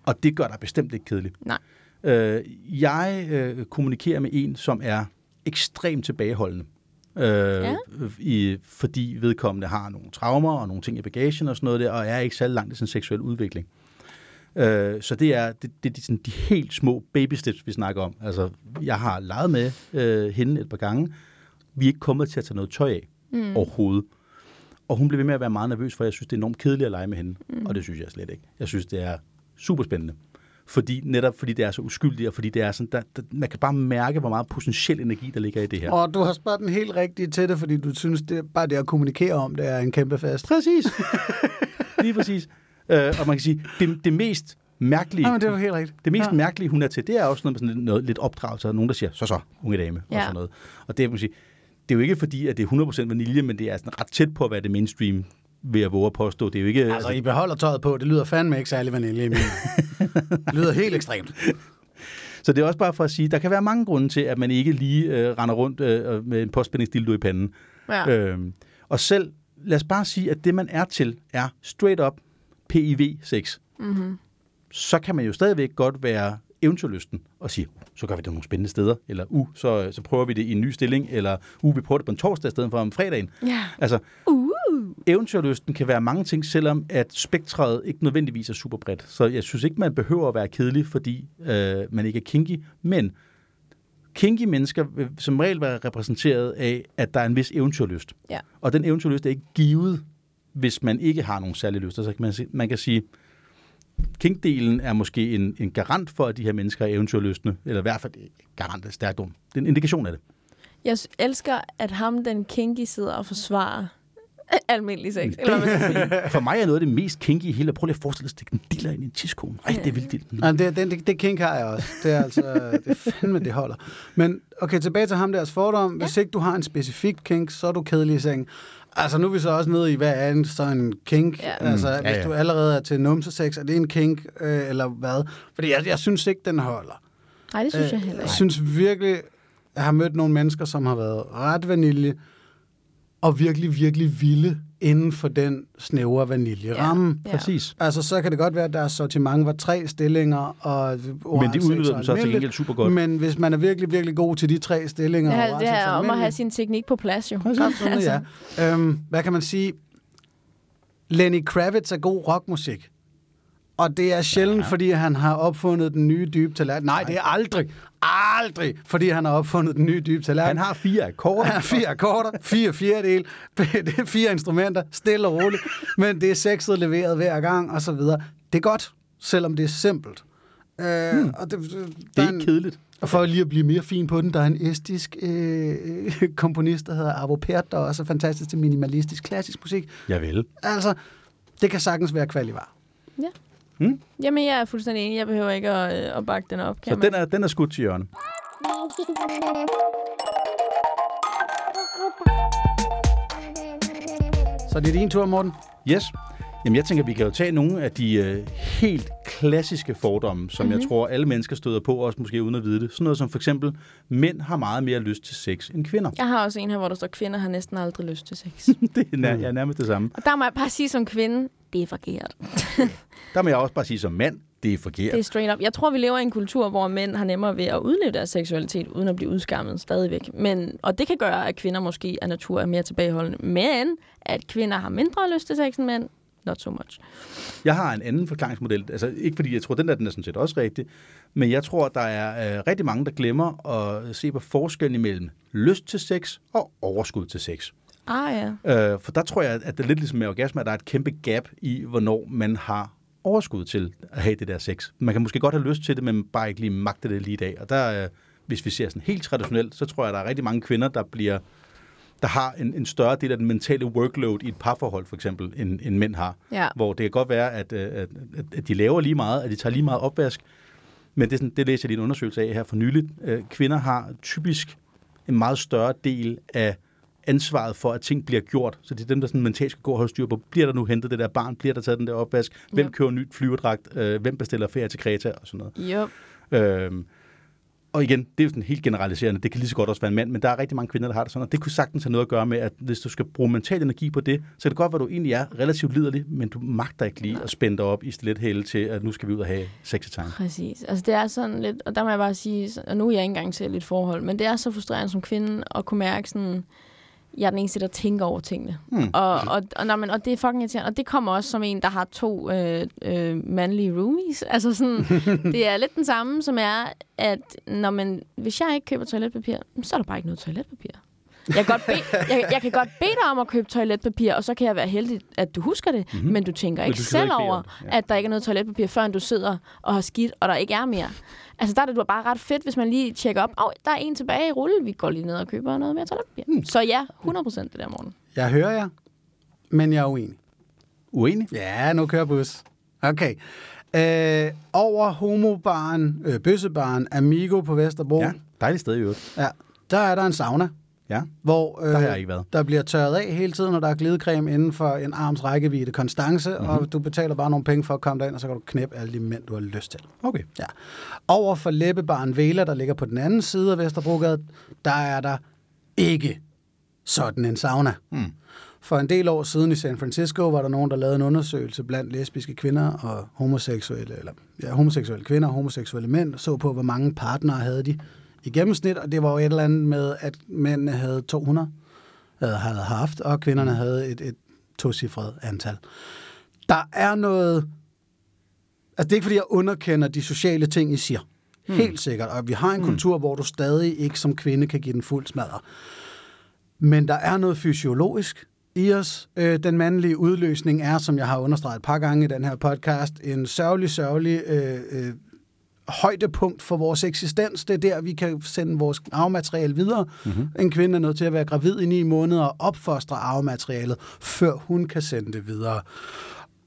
Og det gør dig bestemt ikke kedelig. Nej. Øh, jeg øh, kommunikerer med en, som er ekstremt tilbageholdende. Øh, ja. i, fordi vedkommende har nogle traumer og nogle ting i bagagen og sådan noget der, og er ikke særlig langt i sin seksuel udvikling. Øh, så det er, det, det er sådan de helt små baby steps, vi snakker om. Altså, jeg har leget med øh, hende et par gange. Vi er ikke kommet til at tage noget tøj af mm. overhovedet. Og hun blev ved med at være meget nervøs, for jeg synes, det er enormt kedeligt at lege med hende. Mm. Og det synes jeg slet ikke. Jeg synes, det er super spændende fordi, netop fordi det er så uskyldigt, og fordi det er sådan, der, der, man kan bare mærke, hvor meget potentiel energi, der ligger i det her. Og du har spurgt den helt rigtige til det, fordi du synes, det bare det at kommunikere om, det er en kæmpe fest. Præcis. Lige præcis. Øh, og man kan sige, det, det mest mærkelige, ja, det er helt rigtigt. Det mest ja. mærkelige, hun er til, det er også noget med sådan noget, lidt opdragelse, og nogen, der siger, så så, unge dame, ja. og sådan noget. Og det, man sige, det er jo ikke fordi, at det er 100% vanilje, men det er sådan ret tæt på at være det mainstream vil jeg våge at påstå. Det er jo ikke... Altså, altså, I beholder tøjet på. Det lyder fandme ikke særlig vanilje i min. det lyder helt ekstremt. Så det er også bare for at sige, der kan være mange grunde til, at man ikke lige øh, render rundt øh, med en påspændingsdildo i panden. Ja. Øhm, og selv, lad os bare sige, at det man er til, er straight up PIV-sex. Mm-hmm. Så kan man jo stadigvæk godt være eventyrlysten og sige, uh, så gør vi det nogle spændende steder, eller uh, så, så prøver vi det i en ny stilling, eller uh, vi prøver det på en torsdag i stedet for om fredagen. Ja. Altså, uh. eventyrlysten kan være mange ting, selvom at spektret ikke nødvendigvis er super bredt. Så jeg synes ikke, man behøver at være kedelig, fordi øh, man ikke er kinky, men kinky mennesker vil som regel være repræsenteret af, at der er en vis eventyrlyst. Ja. Og den eventyrlyst er ikke givet, hvis man ikke har nogen særlige lyster. Så kan man, man kan sige, Kink-delen er måske en, en garant for, at de her mennesker er eventyrløsende, eller i hvert fald garant er stærkt Det er en indikation af det. Jeg elsker, at ham, den kinky, sidder og forsvarer almindelig sex. Eller hvad man sige. For mig er noget af det mest kinky i hele. Prøv lige at forestille dig at stikke en diller ind i en tidskone. Ej, det er vildt. Ja, det, det, det, det kink har jeg også. Det er altså, det er fandme, det holder. Men okay, tilbage til ham deres fordom. Hvis ja. ikke du har en specifik kink, så er du kedelig i sengen. Altså, nu er vi så også nede i, hvad er en sådan en kink? Ja. Altså, mm, ja, hvis ja. du allerede er til numsesex, er det en kink, øh, eller hvad? Fordi jeg, jeg synes ikke, den holder. Nej, det synes øh, jeg heller ikke. Jeg synes virkelig, Jeg har mødt nogle mennesker, som har været ret vanilje, og virkelig, virkelig vilde inden for den snævre vaniljeramme. Ja. Præcis. Altså, så kan det godt være, at deres sortiment var tre stillinger, og Men de udnytter dem så til gengæld super godt. Men hvis man er virkelig, virkelig god til de tre stillinger... Det, og her, det er om at have sin teknik på plads, jo. Absolut, ja. Øhm, hvad kan man sige? Lenny Kravitz er god rockmusik. Og det er sjældent, ja. fordi han har opfundet den nye dybe tallerken. Nej, det er aldrig, aldrig, fordi han har opfundet den nye dybe tallerken. Han har fire akkorder. Han har fire akkorder, fire fjerdedel, det er fire instrumenter, stille og roligt, men det er sexet leveret hver gang, og så videre. Det er godt, selvom det er simpelt. Øh, hmm. og det, Det er ikke kedeligt. og for lige at blive mere fin på den, der er en estisk øh, komponist, der hedder Arvo Pärt, der også er fantastisk til minimalistisk klassisk musik. Jeg vil. Altså, det kan sagtens være kvalivar. Ja. Hmm? Jamen, jeg er fuldstændig enig. Jeg behøver ikke at, øh, at bakke den op. Så Kan den er, den er skudt til hjørne. Så det er din tur, Morten. Yes. Jamen, jeg tænker, vi kan jo tage nogle af de øh, helt klassiske fordomme, som mm-hmm. jeg tror, alle mennesker støder på, også måske uden at vide det. Sådan noget som for eksempel, mænd har meget mere lyst til sex end kvinder. Jeg har også en her, hvor der står, kvinder har næsten aldrig lyst til sex. det er, nær, ja, nærmest det samme. Og der må jeg bare sige som kvinde, det er forkert. Der må jeg også bare sige som mand, det er forkert. Det er straight up. Jeg tror, vi lever i en kultur, hvor mænd har nemmere ved at udleve deres seksualitet, uden at blive udskammet stadigvæk. Men, og det kan gøre, at kvinder måske af natur er mere tilbageholdende. Men at kvinder har mindre lyst til sex end mænd, not so much. Jeg har en anden forklaringsmodel. Altså ikke fordi jeg tror, den der den er sådan set også rigtig, men jeg tror, der er øh, rigtig mange, der glemmer at se på forskellen imellem lyst til sex og overskud til sex. Ah ja. Øh, for der tror jeg, at det er lidt ligesom med orgasme, at der er et kæmpe gap i, hvornår man har overskud til at have det der sex. Man kan måske godt have lyst til det, men bare ikke lige magte det lige i dag. Og der, øh, hvis vi ser sådan helt traditionelt, så tror jeg, at der er rigtig mange kvinder, der bliver der har en, en større del af den mentale workload i et parforhold, for eksempel, end, end mænd har. Ja. Hvor det kan godt være, at, øh, at, at, de laver lige meget, at de tager lige meget opvask, men det, sådan, det læser jeg lige en undersøgelse af her for nyligt. Øh, kvinder har typisk en meget større del af ansvaret for, at ting bliver gjort. Så det er dem, der sådan mentalt skal gå og holde styr på. Bliver der nu hentet det der barn? Bliver der taget den der opvask? Hvem Yep. kører nyt flyverdragt? Øh, hvem bestiller ferie til Kreta? Og sådan noget. Jo. Øhm, og igen, det er jo sådan helt generaliserende. Det kan lige så godt også være en mand, men der er rigtig mange kvinder, der har det sådan, og det kunne sagtens have noget at gøre med, at hvis du skal bruge mental energi på det, så kan det godt være, at du egentlig er relativt liderlig, men du magter ikke lige at spænde dig op i stilethæle til, at nu skal vi ud og have sexetime. Præcis. Altså det er sådan lidt, og der må jeg bare sige, og nu er jeg ikke engang til et forhold, men det er så frustrerende som kvinde at kunne mærke sådan, jeg er den eneste, der tænker over tingene. Hmm. Og, og, og, nej, men, og det er fucking irriterende. Og det kommer også som en, der har to øh, øh, mandlige roomies. Altså sådan, det er lidt den samme, som er, at når man, hvis jeg ikke køber toiletpapir, så er der bare ikke noget toiletpapir. Jeg kan, godt bede, jeg, jeg kan godt bede dig om at købe toiletpapir, og så kan jeg være heldig, at du husker det. Mm-hmm. Men du tænker ikke du selv ikke over, ja. at der ikke er noget toiletpapir, før du sidder og har skidt, og der ikke er mere. Altså, der er det du bare ret fedt, hvis man lige tjekker op. Åh, oh, der er en tilbage i rulle. Vi går lige ned og køber noget mere toiletpapir. Mm. Så ja, 100 procent det der morgen. Jeg hører jer, men jeg er uenig. Uenig? Ja, nu kører bus. Okay. Øh, over homobaren, øh, bøssebaren Amigo på Vesterbro, Ja, ja. dejligt sted i øvrigt. Ja, der er der en sauna, Ja, hvor øh, der har jeg ikke været. der bliver tørret af hele tiden, og der er glidecreme inden for en arms rækkevidde konstance, Mhm. mm-hmm. og du betaler bare nogle penge for at komme derind, og så kan du knæppe alle de mænd, du har lyst til. Okay. Ja. Over for læbebaren Vela, der ligger på den anden side af Vesterbrogade, der er der ikke sådan en sauna. Mm. For en del år siden i San Francisco var der nogen, der lavede en undersøgelse blandt lesbiske kvinder og homoseksuelle, eller ja, homoseksuelle kvinder og homoseksuelle mænd, så på, hvor mange partnere havde de i gennemsnit, og det var jo et eller andet med, at mændene havde 200, havde, havde haft, og kvinderne havde et, et tocifret antal. Der er noget... Altså, det er ikke, fordi jeg underkender de sociale ting, I siger. Hmm. Helt sikkert. Og vi har en kultur, hvor du stadig ikke som kvinde kan give den fuld smadre. Men der er noget fysiologisk i os. Øh, den mandlige udløsning er, som jeg har understreget et par gange i den her podcast, en sørgelig, sørgelig øh, øh, højdepunkt for vores eksistens. Det er der, vi kan sende vores arvemateriale videre. Mm-hmm. En kvinde er nødt til at være gravid i ni måneder og opfostre arvematerialet, før hun kan sende det videre.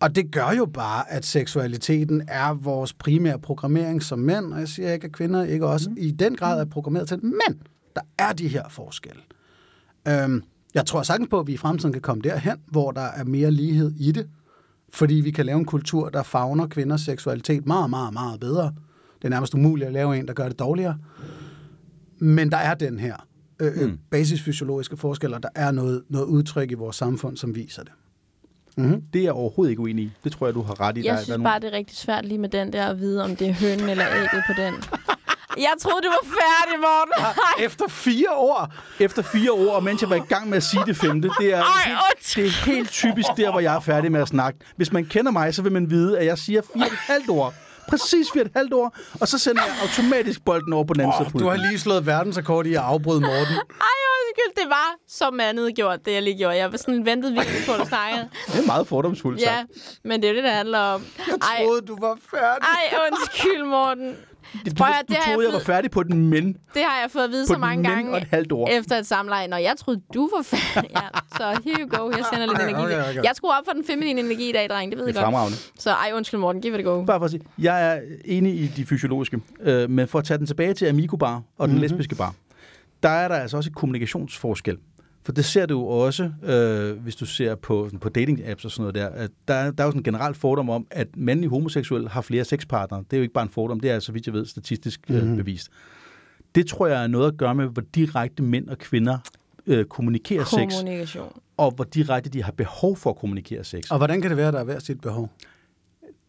Og det gør jo bare, at seksualiteten er vores primære programmering som mænd, og jeg siger ikke, at kvinder ikke også mm. i den grad er programmeret til det, men der er de her forskelle. Øhm, jeg tror sagtens på, at vi i fremtiden kan komme derhen, hvor der er mere lighed i det, fordi vi kan lave en kultur, der fagner kvinders seksualitet meget, meget, meget bedre. Det er nærmest umuligt at lave en, der gør det dårligere. Men der er den her øh, Mm. mm. basisfysiologiske forskel, og der er noget, noget udtryk i vores samfund, som viser det. Mm-hmm. Det er jeg overhovedet ikke uenig i. Det tror jeg, du har ret i. Jeg Der- synes der er bare, det er rigtig svært lige med den der at vide, om det er hønen eller ægget på den. Jeg troede, du var færdig, Morten. Ej, Efter fire år! Efter fire år, og mens jeg var i gang med at sige det femte, det er, Ej, helt, det er helt typisk der, hvor jeg er færdig med at snakke. Hvis man kender mig, så vil man vide, at jeg siger fire og et halvt år. Præcis fire og et halvt år, og så sender jeg automatisk bolden over på den anden Oh, side. du har lige slået verdensrekord i at afbryde Morten. Ej, undskyld. Det var så mandet gjort, det jeg lige gjorde. Jeg var sådan ventet virkelig på, at du snakkede. Det er meget fordomsfuldt. Ja, men det er jo det, det handler om. Jeg Ej, troede, du var færdig. ej, undskyld, Morten. Det, Prøv du, du det har jeg troede, jeg var færdig på den, men Det har jeg fået at vide så mange gange og et halvt år. efter et samleje. Når jeg troede, du var færdig. Ja, så here you go. Jeg sender lidt Okay, energi. okay, okay. Jeg skruer op for den feminine energi i dag, dreng. Det ved jeg godt. Så ej, undskyld, Morten. Giv det go. Bare for at sige, jeg er enig i de fysiologiske, øh, men for at tage den tilbage til Amigo Bar og den mm-hmm. lesbiske bar, der er der altså også et kommunikationsforskel. For det ser du også, øh, hvis du ser på, sådan, på dating-apps og sådan noget der. At der, er- der er jo sådan en generelt fordom om, at mandlige homoseksuelle har flere sexpartnere. Det er jo ikke bare en fordom, det er så vidt jeg ved statistisk øh, Mhm. bevist. Det tror jeg er noget at gøre med, hvor direkte mænd og kvinder øh, kommunikerer sex, og hvor direkte de har behov for at kommunikere sex. Og hvordan kan det være, at der er hver sit behov?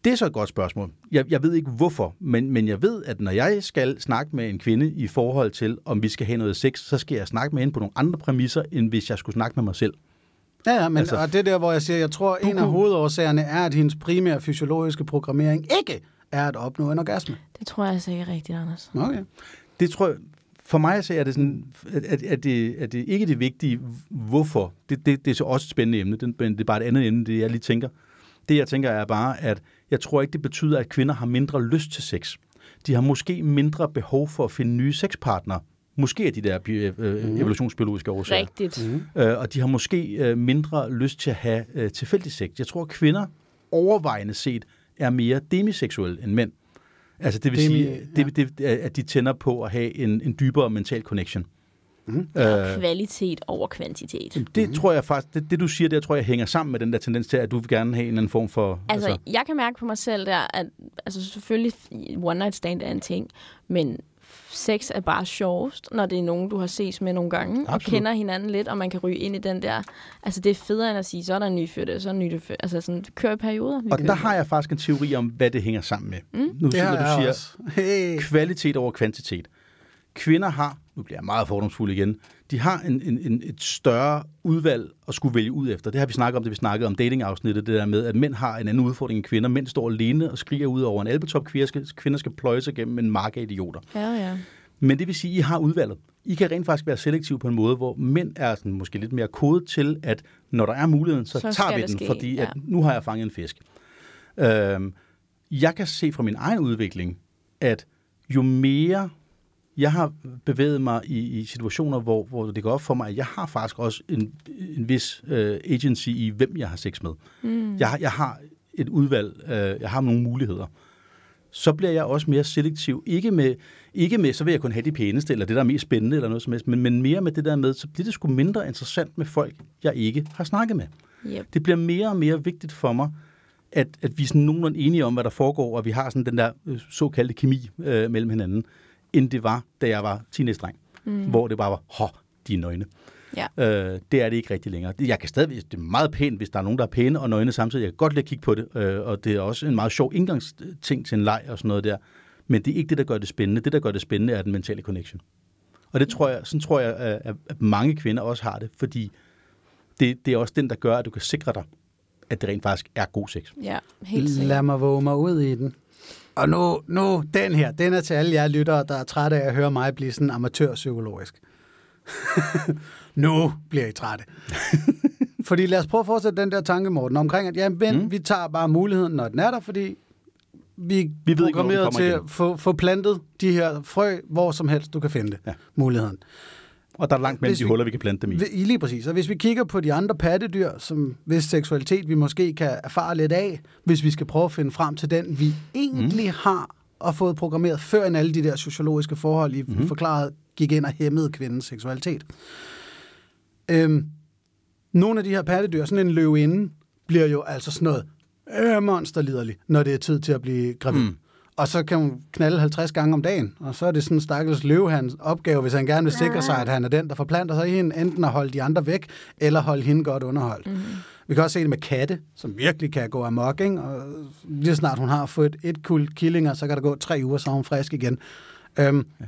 Det er så et godt spørgsmål. Jeg, jeg ved ikke hvorfor, men, men jeg ved, at når jeg skal snakke med en kvinde i forhold til, om vi skal have noget sex, så skal jeg snakke med hende på nogle andre præmisser, end hvis jeg skulle snakke med mig selv. Ja, ja, men Altså- og det er der, hvor jeg siger, jeg tror, en af hovedårsagerne er, at hendes primære fysiologiske programmering ikke er at opnå en orgasme. Det tror jeg altså ikke er rigtigt, Anders. Okay. Det tror jeg, for mig så er det sådan, at, at, at, det, at det ikke det vigtige, hvorfor. Det, det, det er så også et spændende emne, det, men det er bare et andet emne, det jeg lige tænker. Det jeg tænker er bare, at jeg tror ikke, det betyder, at kvinder har mindre lyst til sex. De har måske mindre behov for at finde nye sexpartnere. Måske er de der bi- øh, evolutionsbiologiske årsager. Rigtigt. Mm. Øh, og de har måske øh, mindre lyst til at have øh, tilfældig sex. Jeg tror, at kvinder overvejende set er mere demiseksuelle end mænd. Altså det vil Demi, sige, det, det, at de tænder på at have en, en dybere mental connection. Mm. Øh, Kvalitet over kvantitet. det tror jeg faktisk, det, det du siger der, tror jeg hænger sammen med den der tendens til, at du vil gerne have en eller anden form for... Altså, altså, jeg kan mærke på mig selv der, at altså, selvfølgelig one night stand er en ting, men sex er bare sjovest, når det er nogen, du har ses med nogle gange, og Absolut. kender hinanden lidt, og man kan ryge ind i den der... Altså, det er federe end at sige, så er der en ny født, så er der en ny født. Altså, sådan, det kører i perioder. Og kører der har jeg faktisk en teori om, hvad det hænger sammen med. Mm. Nu Det du, siger, også. Hey. kvalitet over kvantitet. Kvinder har, nu bliver jeg meget fordomsfuld igen, de har en, en, en, et større udvalg at skulle vælge ud efter. Det har vi snakket om, det vi snakkede om datingafsnittet, det der med, at mænd har en anden udfordring end kvinder. Mænd står alene og skriger ud over en albetop. Kvinder skal, kvinder skal pløje sig gennem en mark af idioter. Ja, ja. Men det vil sige, at I har udvalget. I kan rent faktisk være selektive på en måde, hvor mænd er sådan måske lidt mere kodet til, at når der er muligheden, så, Så tager vi den, ske, fordi ja. at nu har jeg fanget en fisk. Øhm, jeg kan se fra min egen udvikling, at jo mere jeg har bevæget mig i, i situationer, hvor, hvor det går op for mig, at jeg har faktisk også en, en vis øh, agency i, hvem jeg har sex med. Mm. Jeg, har- jeg har et udvalg, øh, jeg har nogle muligheder. Så bliver jeg også mere selektiv. Ikke med, ikke med, så vil jeg kun have de pæneste, eller det, der er mest spændende, eller noget som helst, men, men mere med det der med, så bliver det sgu mindre interessant med folk, jeg ikke har snakket med. Yep. Det bliver mere og mere vigtigt for mig, at, at vi er sådan nogenlunde enige om, hvad der foregår, og vi har sådan den der øh, såkaldte kemi øh, mellem hinanden, end det var, da jeg var teenage-dreng, mm. hvor det bare var, hå, de er nøgne. Ja. Øh, det er det ikke rigtig længere. Jeg kan stadig, det er meget pænt, hvis der er nogen, der er pæne og nøgne samtidig. Jeg kan godt lide at kigge på det, øh, og det er også en meget sjov indgangsting til en leg og sådan noget der. Men det er ikke det, der gør det spændende. Det, der gør det spændende, er den mentale connection. Og det tror jeg, sådan tror jeg, at at mange kvinder også har det, fordi det, det er også den, der gør, at du kan sikre dig, at det rent faktisk er god sex. Ja, helt sikkert. Lad mig våge mig ud i den. Og nu, nu, den her, den er til alle jer lyttere, der er trætte af at høre mig blive sådan amatørpsykologisk. nu bliver I trætte. fordi lad os prøve at fortsætte den der tanke, Morten, omkring, at ja, men, Mm. vi tager bare muligheden, når den er der, fordi vi, Vi den programmeret til igen. at få, få plantet de her frø, hvor som helst du kan finde det. Ja. Muligheden. Og der er langt mellem Hvis de vi- huller, vi kan plante dem i. I lige præcis. Og hvis vi kigger på de andre pattedyr, som hvis seksualitet vi måske kan erfare lidt af, hvis vi skal prøve at finde frem til den, vi egentlig mm. har og fået programmeret, før end alle de der sociologiske forhold, I mm. forklarede, gik ind og hæmmede kvindens seksualitet. Øhm, nogle af de her pattedyr, sådan en løvinde, bliver jo altså sådan noget øh, monsterliderlig, når det er tid til at blive gravid. Mm. Og så kan hun knalde 50 gange om dagen. Og så er det sådan en stakkels løve hans opgave, hvis han gerne vil sikre sig, at han er den, der forplanter sig i hende, enten at holde de andre væk, eller holde hende godt underholdt. Mm. Vi kan også se det med katte, som virkelig kan gå amok, ikke? Og lige snart hun har fået et kul killinger, så kan der gå tre uger, så er hun frisk igen. Øhm, ja.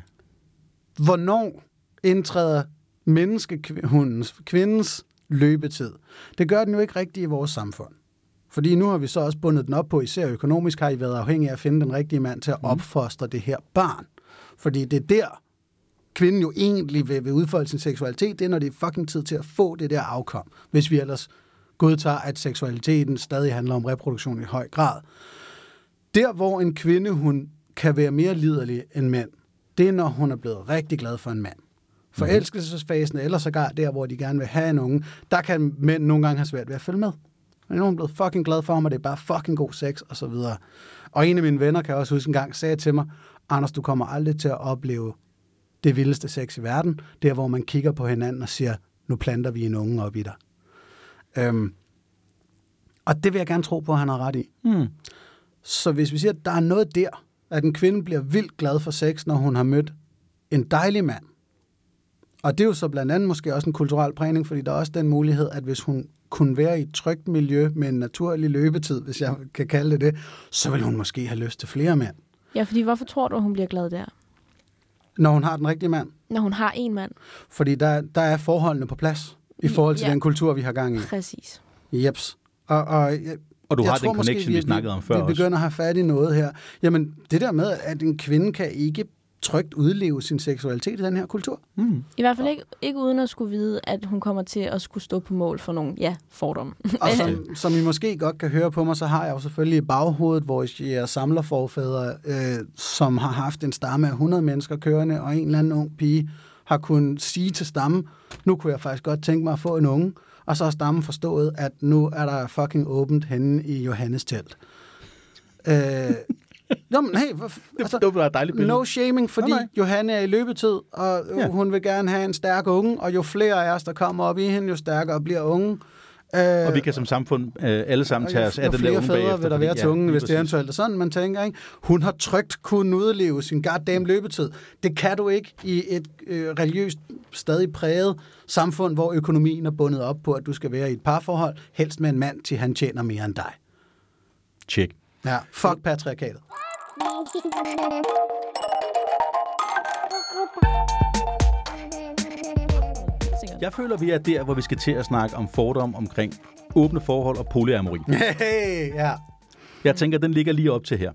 Hvornår indtræder menneskehundens, kvindens løbetid? Det gør den jo ikke rigtigt i vores samfund. Fordi nu har vi så også bundet den op på, især økonomisk har I været afhængige af at finde den rigtige mand til at mm. opfostre det her barn. Fordi det er der, kvinden jo egentlig vil, vil udfolde sin seksualitet, det er, når det er fucking tid til at få det der afkom. Hvis vi ellers godtager, at seksualiteten stadig handler om reproduktion i høj grad. Der, hvor en kvinde, hun kan være mere liderlig end mænd, det er, når hun er blevet rigtig glad for en mand. Forelskelsesfasen, eller sågar der, hvor de gerne vil have en unge, der kan mænd nogle gange have svært ved at følge med. Men nu er hun blevet fucking glad for ham, og det er bare fucking god sex, og så videre. Og en af mine venner, kan jeg også huske en gang, sagde til mig, Anders, du kommer aldrig til at opleve det vildeste sex i verden, der hvor man kigger på hinanden og siger, nu planter vi en unge op i dig. Øhm, og det vil jeg gerne tro på, at han har ret i. Mm. Så hvis vi siger, at der er noget der, at en kvinde bliver vildt glad for sex, når hun har mødt en dejlig mand, og det er jo så blandt andet måske også en kulturel prægning, fordi der er også den mulighed, at hvis hun kunne være i et trygt miljø med en naturlig løbetid, hvis jeg kan kalde det det, så vil hun måske have lyst til flere mænd. Ja, fordi hvorfor tror du, hun bliver glad der? Når hun har den rigtige mand. Når hun har en mand. Fordi der, der er forholdene på plads i forhold til Ja. den kultur, vi har gang i. Præcis. Jeps. Og, og jeg, Og du jeg har tror den connection, vi, snakkede om før vi også. begynder at have fat i noget her. Jamen, det der med, at en kvinde kan ikke trygt udleve sin seksualitet i den her kultur. Mm. I hvert fald ikke, ikke uden at skulle vide, at hun kommer til at skulle stå på mål for nogle, ja, fordomme. Og som, som I måske godt kan høre på mig, så har jeg jo selvfølgelig i baghovedet vores samlerforfædre, øh, som har haft en stamme af 100 mennesker kørende, og en eller anden ung pige har kunnet sige til stammen, nu kunne jeg faktisk godt tænke mig at få en unge, og så har stammen forstået, at nu er der fucking åbent henne i Johannes telt. Øh, Nå, men hey, hvor, Altså, det var et dejligt billede. No shaming, fordi Nej, nej. Johanne er i løbetid, og Ja. ja. hun vil gerne have en stærk unge, og jo flere af os, der kommer op i hende, jo stærkere bliver unge. Øh, Og vi kan som samfund øh, alle sammen tage os af den der unge bagefter. vil der fordi- være lige hvis det præcis. eventuelt er sådan, man tænker. Ikke? Hun har trygt kunnet udleve sin goddamn løbetid. Det kan du ikke i et øh, religiøst stadig præget samfund, hvor økonomien er bundet op på, at du skal være i et parforhold, helst med en mand, til han tjener mere end dig. Check. Ja, fuck patriarkatet. Jeg føler, vi er der, hvor vi skal til at snakke om fordom omkring åbne forhold og polyamori. Hey, ja. Jeg tænker, den ligger lige op til her.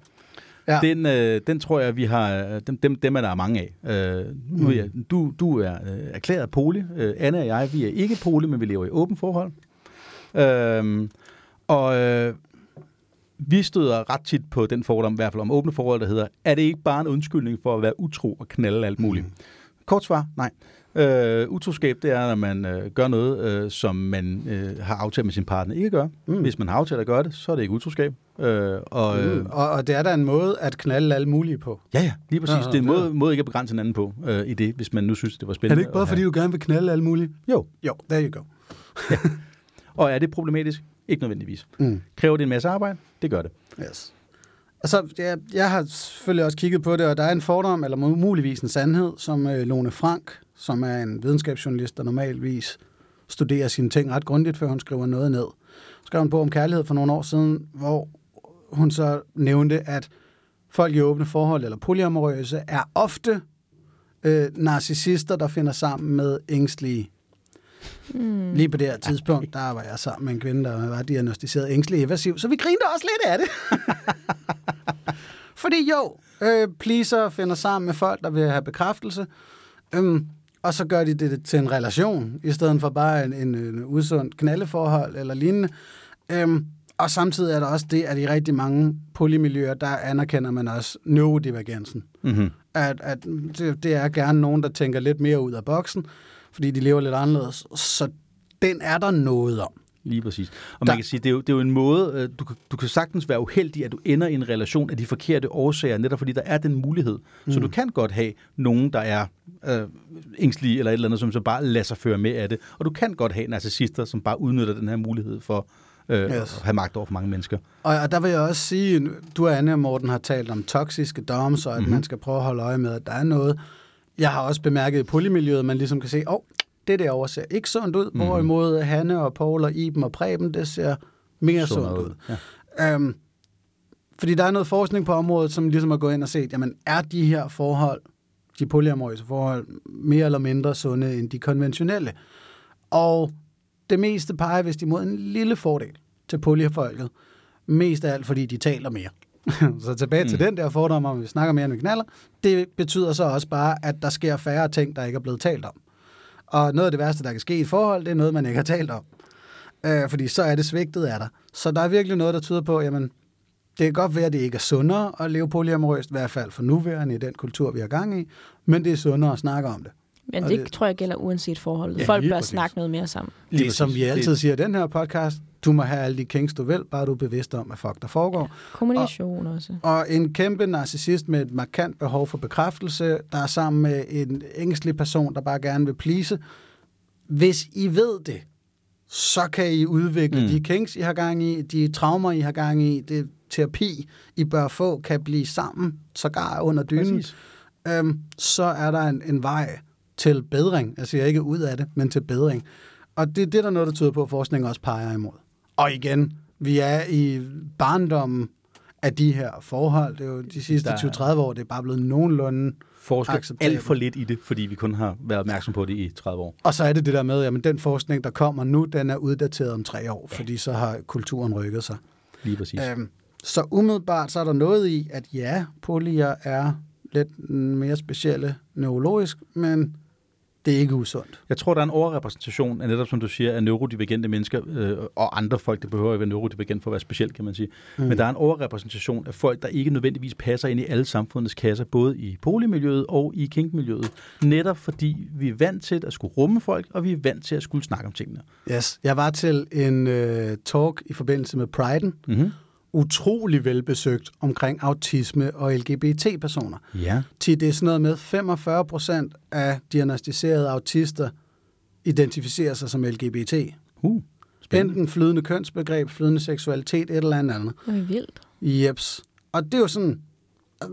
ja. Den, øh, den tror jeg, vi har... Dem, dem, dem er der mange af. Øh, nu er jeg, du, du er øh, erklæret poly. Øh, Anne og jeg, vi er ikke poly, men vi lever i åbent forhold. Øh, og øh, vi støder ret tit på den fordom, i hvert fald om åbne forhold, der hedder, er det ikke bare en undskyldning for at være utro og knalde alt muligt? Mm. Kort svar, nej. Øh, utroskab, det er, når man øh, gør noget, øh, som man øh, har aftalt med sin partner ikke at gøre. Mm. Hvis man har aftalt at gøre det, så er det ikke utroskab. Øh, og, øh, Mm. Og, og det er da en måde at knalde alle mulige på. Ja, ja, lige præcis. Ja, Ja, ja, det er en ja. måde, måde ikke at begrænse hinanden på øh, i det, hvis man nu synes, det var spændende. Er det ikke bare, fordi du gerne vil knalde alle mulige? Jo, Jo, there you go. og er det problematisk? Ikke nødvendigvis. Mm. Kræver det en masse arbejde? Det gør det. Yes. Altså, jeg, jeg har selvfølgelig også kigget på det, og der er en fordom, eller mu- muligvis en sandhed, som øh, Lone Frank, som er en videnskabsjournalist, der normalvis studerer sine ting ret grundigt, før hun skriver noget ned. Skrev en bog om kærlighed for nogle år siden, hvor hun så nævnte, at folk i åbne forhold eller polyamorøse er ofte øh, narcissister, der finder sammen med ængstlige. Mm. Lige på det her tidspunkt, der var jeg sammen med en kvinde, der var diagnostiseret ængstelig evasiv, så vi grinte også lidt af det. Fordi jo, øh, pleaser finder sammen med folk, der vil have bekræftelse, øhm, og så gør de det til en relation, i stedet for bare en, en, en usund knaldeforhold eller lignende. Øhm, og samtidig er der også det, at i rigtig mange polymiljøer, der anerkender man også neurodivergensen. Mm-hmm. At, at det, det er gerne nogen, der tænker lidt mere ud af boksen, fordi de lever lidt anderledes. Så den er der noget om. Lige præcis. Og Der- man kan sige, det er jo, det er jo en måde, øh, du, kan- du kan sagtens være uheldig, at du ender i en relation af de forkerte årsager, netop fordi der er den mulighed. Mm. Så du kan godt have nogen, der er øh, ængstlige eller et eller andet, som så bare lader sig føre med af det. Og du kan godt have narcissister, som bare udnytter den her mulighed for øh, Yes. og have magt over for mange mennesker. Og, og der vil jeg også sige, du og Anne og Morten har talt om toksiske doms, og at Mhm. mm-hmm. man skal prøve at holde øje med, at der er noget. Jeg har også bemærket i polymiljøet, man ligesom kan se, åh, oh, det derovre ser ikke sundt ud, mm-hmm. hvorimod Hanne og Paul og Iben og Preben, det ser mere Sundere sundt ud. ud. Ja. Øhm, fordi der er noget forskning på området, som ligesom har gået ind og set, jamen er de her forhold, de polyamorøse forhold, mere eller mindre sunde end de konventionelle? Og det meste peger vist imod en lille fordel til polyfolket. Mest af alt, fordi de taler mere. så tilbage mm. til den der fordom om, at vi snakker mere, end vi knaller. Det betyder så også bare, at der sker færre ting, der ikke er blevet talt om. Og noget af det værste, der kan ske i et forhold, det er noget, man ikke har talt om. Øh, fordi så er det svigtet af dig. Så der er virkelig noget, der tyder på, jamen, det kan godt være, at det ikke er sundere at leve polyamorøst, i hvert fald for nuværende i den kultur, vi har gang i, men det er sundere at snakke om det. Men Og det, det- tror jeg gælder uanset forholdet. Ja, Folk bør præcis. snakke noget mere sammen. Lige det, som vi altid siger i den her podcast, du må have alle de kings, du vil, bare du er bevidst om, hvad fuck der foregår. Kommunikation også. Og en kæmpe narcissist med et markant behov for bekræftelse, der er sammen med en ængstelig person, der bare gerne vil please. Hvis I ved det, så kan I udvikle Mm. mm. de kings, I har gang i, de traumer, I har gang i, det terapi, I bør få, kan blive sammen, sågar under dynen. Præcis. Øhm, så er der en, en vej til bedring. Jeg siger ikke ud af det, men til bedring. Og det, det er der noget, der tyder på, at forskningen også peger imod. Og igen, vi er i barndommen af de her forhold. Det er jo de sidste Der er- 20-30 år, det er bare blevet nogenlunde... Acceptabelt. alt for lidt i det, fordi vi kun har været opmærksom på det i 30 år. Og så er det det der med, at den forskning, der kommer nu, den er uddateret om tre år, fordi så har kulturen rykket sig. Lige præcis. Øhm, så umiddelbart så er der noget i, at ja, polyer er lidt mere specielle neurologisk, men det er ikke usundt. Jeg tror, der er en overrepræsentation af netop, som du siger, af neurodivergente mennesker øh, og andre folk, det behøver ikke være neurodivergent for at være specielt, kan man sige. Mm. Men der er en overrepræsentation af folk, der ikke nødvendigvis passer ind i alle samfundets kasser, både i boligmiljøet og i kinkmiljøet. Netop fordi vi er vant til at skulle rumme folk, og vi er vant til at skulle snakke om tingene. Yes. Jeg var til en øh, talk i forbindelse med Pride'en, Mm-hmm. Utrolig velbesøgt omkring autisme og LGBT-personer. Ja. Til det er sådan noget med 45 procent af diagnostiserede autister identificerer sig som LGBT. Uh, spændende. Enten flydende kønsbegreb, flydende seksualitet, et eller andet andet. Det er vildt. Jeps. Og det er jo sådan,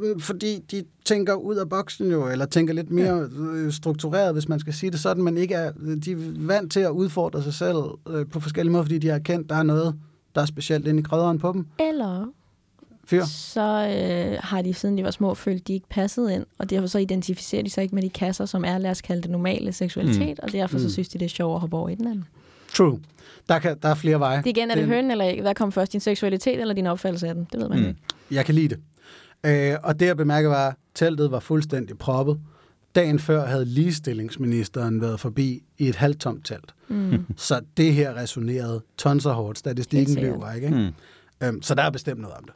øh, fordi de tænker ud af boksen jo, eller tænker lidt mere øh, struktureret, hvis man skal sige det sådan, men ikke er, de er vant til at udfordre sig selv øh, på forskellige måder, fordi de har kendt, der er noget, der er specielt inde i krydderen på dem. Eller Fyr. så øh, har de, siden de var små, følt, de ikke passede ind, og derfor så identificerer de sig ikke med de kasser, som er, lad os kalde det, normale seksualitet, mm. og derfor så Mm. synes de, det er sjovere at hoppe over i den anden. True. Der, kan, der er flere veje. Det igen, er det Det- høn eller ikke? Hvad kom først, din seksualitet eller din opfattelse af den? Det ved man mm. ikke. Jeg kan lide det. Øh, og det jeg bemærkede var, at teltet var fuldstændig proppet. Dagen før havde ligestillingsministeren været forbi i et halvtomt telt. Mm. Så det her resonerede tons og hårdt. Statistikken løber, ikke? Mm. Øhm, så der er bestemt noget om det.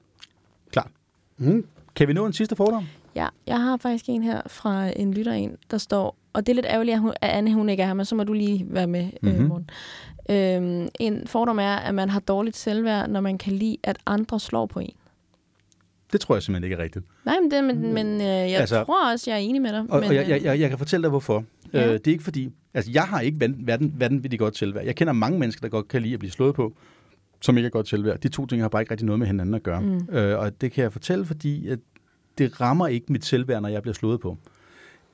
Klart. Mm. Kan vi nå en sidste fordom? Ja, jeg har faktisk en her fra en lytter en, der står, og det er lidt ærgerligt, at, hun, at Anne hun ikke er her, men så må du lige være med, mm-hmm. Mhm. øh. Øhm, en fordom er, at man har dårligt selvværd, når man kan lide, at andre slår på en. Det tror jeg simpelthen ikke er rigtigt. Nej, men, det, men, men øh, jeg Altså- tror også, jeg er enig med dig. Og, men, og jeg, jeg, øh, jeg, jeg kan fortælle dig, hvorfor. Ja. Øh, det er ikke fordi... Altså, jeg har ikke verden, vanvittigt godt selvværd. Jeg kender mange mennesker, der godt kan lide at blive slået på, som ikke er godt selvværd. De to ting har bare ikke rigtig noget med hinanden at gøre. Mm. Øh, og det kan jeg fortælle, fordi at det rammer ikke mit selvværd, når jeg bliver slået på.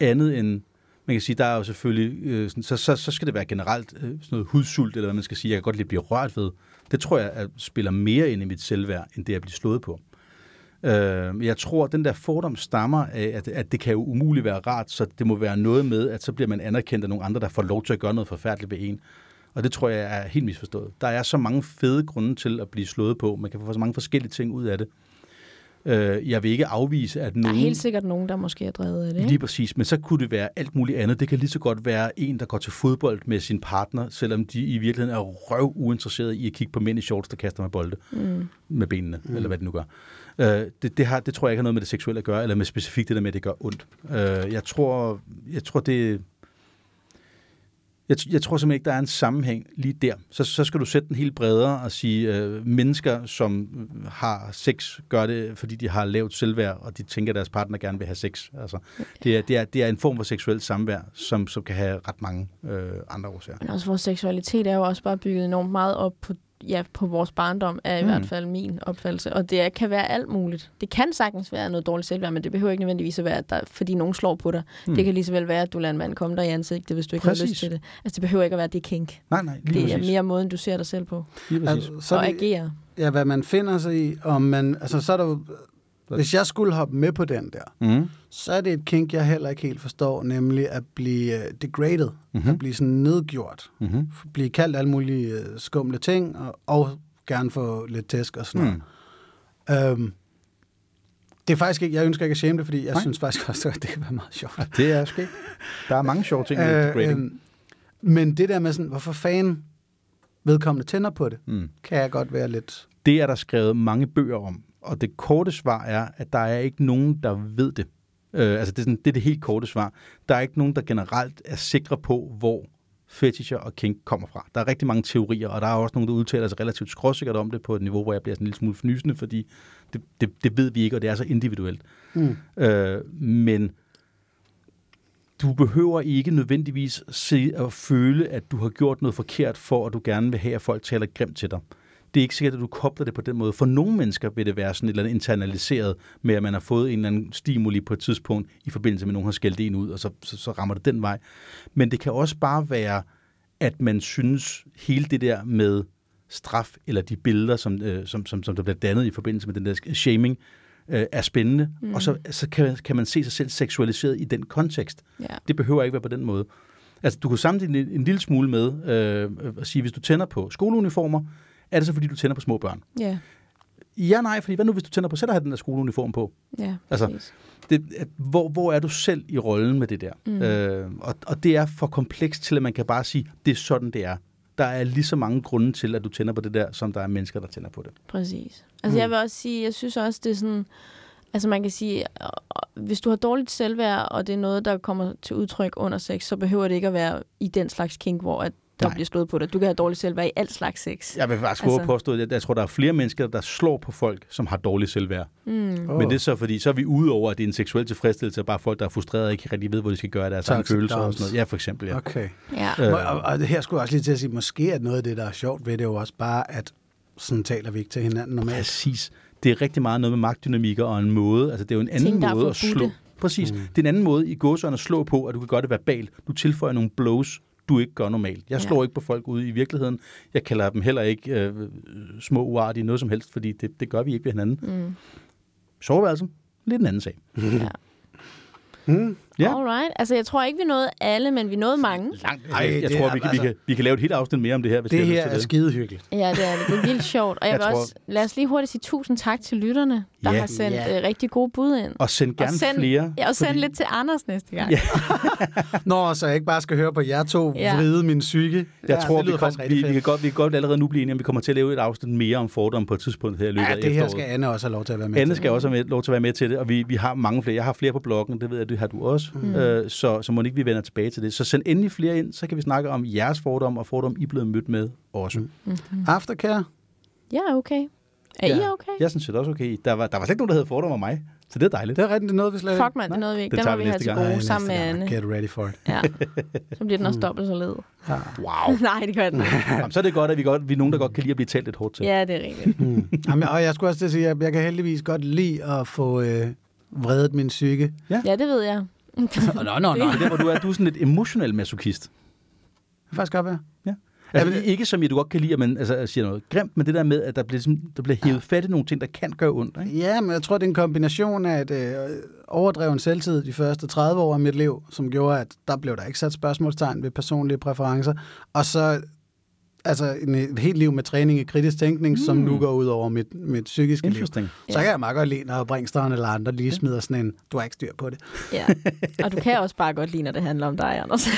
Andet end... Man kan sige, der er jo selvfølgelig... Øh, sådan, så, så, så skal det være generelt øh, sådan noget hudsult, eller hvad man skal sige, jeg kan godt lide at blive rørt ved. Det tror jeg at spiller mere ind i mit selvværd, end det at blive slået på. Øh, jeg tror, at den der fordom stammer af, at, at det kan jo umuligt være rart, så det må være noget med, at så bliver man anerkendt af nogle andre, der får lov til at gøre noget forfærdeligt ved en. Og det tror jeg er helt misforstået. Der er så mange fede grunde til at blive slået på. Man kan få så mange forskellige ting ud af det. Øh, jeg vil ikke afvise, at Der er nogen... helt sikkert nogen, der måske er drevet af det. Lige Ikke? præcis, men så kunne det være alt muligt andet. Det kan lige så godt være en, der går til fodbold med sin partner, selvom de i virkeligheden er røv uinteresserede i at kigge på mænd i shorts, der kaster med bolde Mm. med benene, mm. eller hvad det nu gør. Øh, det, det, har, det tror jeg ikke har noget med det seksuelle at gøre, eller med specifikt det der med, at det gør ondt. Øh, jeg, tror, jeg tror, det... Jeg, jeg tror simpelthen ikke, der er en sammenhæng lige der. Så, så skal du sætte den helt bredere og sige, øh, mennesker, som har sex, gør det, fordi de har lavt selvværd, og de tænker, at deres partner gerne vil have sex. Altså, det, er, det, er, det er en form for seksuelt samvær, som, som kan have ret mange øh, andre årsager. Men også vores seksualitet er jo også bare bygget enormt meget op på ja, på vores barndom, er i Mm. hvert fald min opfattelse. Og det kan være alt muligt. Det kan sagtens være noget dårligt selvværd, men det behøver ikke nødvendigvis at være, at der, fordi nogen slår på dig. Mm. Det kan lige så vel være, at du lader en mand komme dig i ansigtet, hvis du ikke har Præcis. lyst til det. Altså, det behøver ikke at være, at det er kink. Nej, nej, lige Det er præcis. mere måden, du ser dig selv på. Lige præcis. Altså, så og er det, agere. ja, hvad man finder sig i, om man, altså så er der jo, hvis jeg skulle hoppe med på den der, Mm. så er det et kink, jeg heller ikke helt forstår, nemlig at blive uh, degraded, Mhm. mm-hmm. at blive sådan nedgjort, Mm-hmm. blive kaldt alle mulige uh, skumle ting, og, og gerne få lidt tæsk og sådan Mm. noget. Um, det er faktisk ikke, jeg ønsker ikke at shame det, fordi jeg Nej. synes faktisk også, at det kan være meget sjovt. Det er sket. Der er mange sjove ting med Øh, degrading. øhm, men det der med sådan, hvorfor fanden vedkommende tænder på det, Mm. kan jeg godt være lidt... Det er der skrevet mange bøger om, og det korte svar er, at der er ikke nogen, der ved det. Øh, altså det er, sådan, det er det helt korte svar. Der er ikke nogen, der generelt er sikre på, hvor fetischer og kink kommer fra. Der er rigtig mange teorier, og der er også nogen, der udtaler sig relativt skråsikkert om det på et niveau, hvor jeg bliver sådan en lille smule fnysende, fordi det, det, det ved vi ikke, og det er så individuelt. Mm. Øh, men du behøver ikke nødvendigvis se og føle, at du har gjort noget forkert, for at du gerne vil have, at folk taler grimt til dig. Det er ikke sikkert, at du kobler det på den måde. For nogle mennesker vil det være sådan et eller andet internaliseret med, at man har fået en eller anden stimuli på et tidspunkt i forbindelse med, at nogen har skældt en ud, og så, så, så rammer det den vej. Men det kan også bare være, at man synes hele det der med straf, eller de billeder, som, øh, som, som, som der bliver dannet i forbindelse med den der shaming, øh, er spændende, mm. og så, så kan, kan man se sig selv seksualiseret i den kontekst. Ja. Det behøver ikke være på den måde. Altså, du kan sammenligne en, en lille smule med øh, at sige, hvis du tænder på skoleuniformer, er det så fordi, du tænder på små børn? Ja, Ja, nej, fordi hvad nu, hvis du tænder på selv at have den der skoleuniform på? ja, Altså, præcis. Det, at, hvor, hvor er du selv i rollen med det der? Mm. Øh, og, og det er for komplekst til, at man kan bare sige, det er sådan, det er. Der er lige så mange grunde til, at du tænder på det der, som der er mennesker, der tænder på det. Præcis. Altså, Mm. jeg vil også sige, jeg synes også, det er sådan... Altså, man kan sige, hvis du har dårligt selvværd, og det er noget, der kommer til udtryk under sex, så behøver det ikke at være i den slags kink, hvor at der Nej. bliver slået på dig. Du kan have dårligt selvværd i alt slags sex. Jeg vil faktisk altså, påstå, at jeg, tror, der er flere mennesker, der slår på folk, som har dårlig selvværd. Mm. Oh. Men det er så fordi, så er vi ude over, at det er en seksuel tilfredsstillelse, og bare folk, der er frustrerede og ikke rigtig ved, hvor de skal gøre deres egen Toxic følelser og sådan noget. Ja, for eksempel, ja. Okay. Ja. Øh, Og, og, og det her skulle jeg også lige til at sige, måske at noget af det, der er sjovt ved det, er jo også bare, at sådan taler vi ikke til hinanden normalt. Præcis. Det er rigtig meget noget med magtdynamikker og en måde. Altså, det er jo en anden Ting, måde at slå. Præcis. Mm. Det er en anden måde i gåsøjne at slå på, at du kan gøre det verbalt. Du tilføjer nogle blows, du ikke gør normalt. Jeg slår Ja. ikke på folk ude i virkeligheden. Jeg kalder dem heller ikke øh, små uartige noget som helst, fordi det, det gør vi ikke ved hinanden. Mm. Soveværelset, lidt en anden sag. ja. Mm. Ja. Alright. Altså, jeg tror ikke, vi nåede alle, men vi nåede mange. Langt. Ej, jeg det tror, er- vi, kan, altså- vi, kan, vi kan lave et helt afsnit mere om det her, hvis Det vi har her er til det. skide hyggeligt. Ja, det er det. Det er vildt sjovt. Og jeg, Jeg vil tror- også, lad os lige hurtigt sige tusind tak til lytterne, der Ja. har sendt Ja. øh, rigtig gode bud ind. Og send gerne og send, flere. Ja, og send fordi- lidt til Anders næste gang. Ja. Nå, så jeg ikke bare skal høre på jer to Ja. vride min psyke. Jeg ja, tror, det vi, kom, vi, vi, kan godt, vi kan godt allerede nu blive enige, om vi kommer til at lave et afsnit mere om fordom på et tidspunkt her i løbet Ja, af det her skal Anne også have lov til at være med Anne skal også have med, lov til at være med til det, og vi, vi har mange flere. Jeg har flere på bloggen, det ved jeg, det har du også. Mm. Øh, så, så må ikke vi vender tilbage til det. Så send endelig flere ind, så kan vi snakke om jeres fordom, og fordom, I er blevet mødt med også. Mm. Aftercare. Ja, okay. Er I Ja. okay? Jeg synes det er også okay. Der var, der var slet ikke nogen, der havde fordom om mig, så det er dejligt. Det er rigtigt, det er noget, vi slet Fuck, mand, det er noget, vi ikke. Det Den må vi have til gode sammen med. Anne. Get ready for it. Ja. Så bliver den også dobbelt så led. Ja. Wow. Nej, det gør den ikke. Jamen, så er det godt, at vi, godt, vi er nogen, der godt kan lide at blive talt lidt hårdt til. Ja, det er rigtigt. Mm. Jamen, og jeg skulle også til at sige, at jeg kan heldigvis godt lide at få øh, vredet min psyke. Ja, det ved jeg. Nå, nå, nå. Det er hvor du er, du er sådan lidt emotionel masochist. Det faktisk godt være. Altså, Ja, men- ikke som jeg, du godt kan lide, at man altså, siger noget grimt, men det der med, at der bliver, ligesom, der bliver hævet fat i nogle ting, der kan gøre ondt. Ikke? Ja, men jeg tror, det er en kombination af et øh, overdreven selvtid de første 30 år af mit liv, som gjorde, at der blev der ikke sat spørgsmålstegn ved personlige præferencer. Og så altså en, et helt liv med træning i kritisk tænkning, mm. som nu går ud over mit, mit psykiske liv. Så kan jeg meget godt lide, når Bringsteren eller andre lige smider sådan en, du har ikke styr på det. Ja. Og du kan også bare godt lide, når det handler om dig, Anders.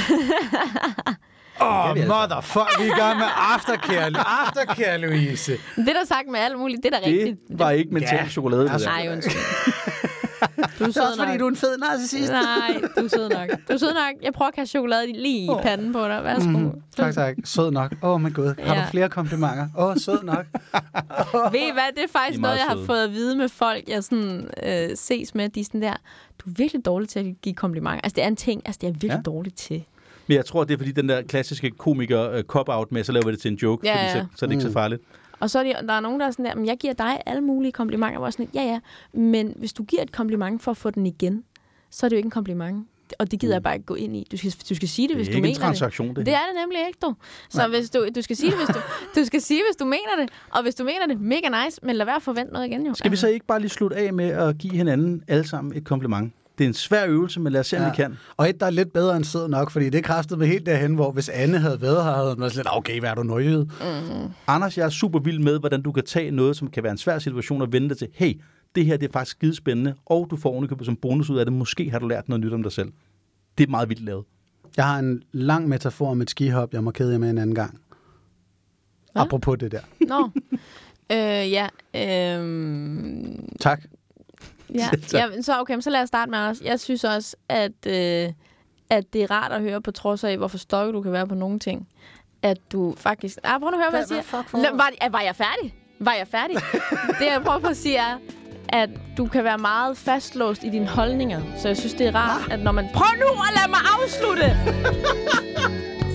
Åh, oh, vi motherfuck, vi er i gang med aftercare, aftercare, Louise. det er der sagt med alt muligt, det er da Det rigtigt. var ikke mental Ja. chokolade. Det Altså. Nej, undskyld. Du er Så sød også fordi nok. du er en fed narcissist. Nej, du er sød nok. Du er sød nok. Jeg prøver at kaste chokolade lige i panden på dig. Værsgo. Mm, tak, tak. Sød nok. Åh, oh my god. Har Ja. du flere komplimenter? Åh, oh, sød nok. Ved I hvad, det er faktisk I er noget, jeg har søde. fået at vide med folk, jeg sådan, øh, ses med. De er sådan der, du er virkelig dårlig til at give komplimenter. Altså, det er en ting, altså, det er virkelig Ja. dårlig til. Men jeg tror, det er fordi den der klassiske komiker uh, cop-out med, så laver vi det til en joke, Ja, fordi ja. så, så er det ikke så Mm. farligt. Og så er de, der er nogen, der er sådan der, men jeg giver dig alle mulige komplimenter. Hvor jeg er sådan, ja, ja, men hvis du giver et kompliment for at få den igen, så er det jo ikke en kompliment. Og det gider jeg bare ikke gå ind i. Du skal, du skal sige det, Mm. Det hvis er du ikke en mener transaktion, det. det. Det er det nemlig ikke, du. Så hvis du, du skal sige det, hvis du, du skal sige, hvis du mener det. Og hvis du mener det, mega nice, men lad være at forvente noget igen, jo. Skal vi så ikke bare lige slutte af med at give hinanden alle sammen et kompliment? Det er en svær øvelse, men lad os se, om Ja. vi kan. Og et, der er lidt bedre end sød nok, fordi det kræftede mig helt derhen, hvor hvis Anne havde været her, havde hun været sådan lidt, okay, hvad er du nøjet? Anders, jeg er super vild med, hvordan du kan tage noget, som kan være en svær situation, og vende det til, hey, det her det er faktisk skide spændende, og du får ovenikøbet som bonus ud af det. Måske har du lært noget nyt om dig selv. Det er meget vildt lavet. Jeg har en lang metafor om et skihop, jeg må kede jer med en anden gang. Hvad? Apropos det der. Nå. øh, ja. Øhm, Tak. Ja. Ja. Så okay, så lad os starte med os. Jeg synes også, at, øh, at det er rart at høre på trods af, hvor forstokket du kan være på nogle ting. At du faktisk... Ah, prøv nu at høre, hvad jeg siger. Var, ah, var jeg færdig? Var jeg færdig? det, jeg prøver på at sige, er, at du kan være meget fastlåst i dine holdninger. Så jeg synes, det er rart, at når man... Prøv nu at lade mig afslutte!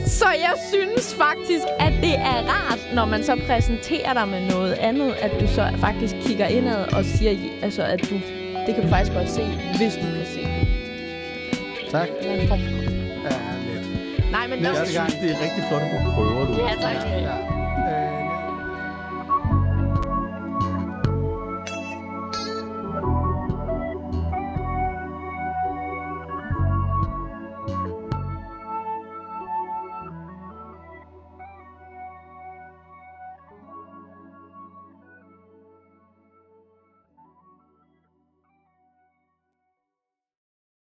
Så jeg synes faktisk, at det er rart, når man så præsenterer dig med noget andet, at du så faktisk kigger indad og siger, altså, at du, det kan du faktisk godt se, hvis du kan se det. Tak. Eller en form for- Ja, lidt. Nej, men det synes, det er rigtig flot, at du prøver, du. Ja, tak. Ja.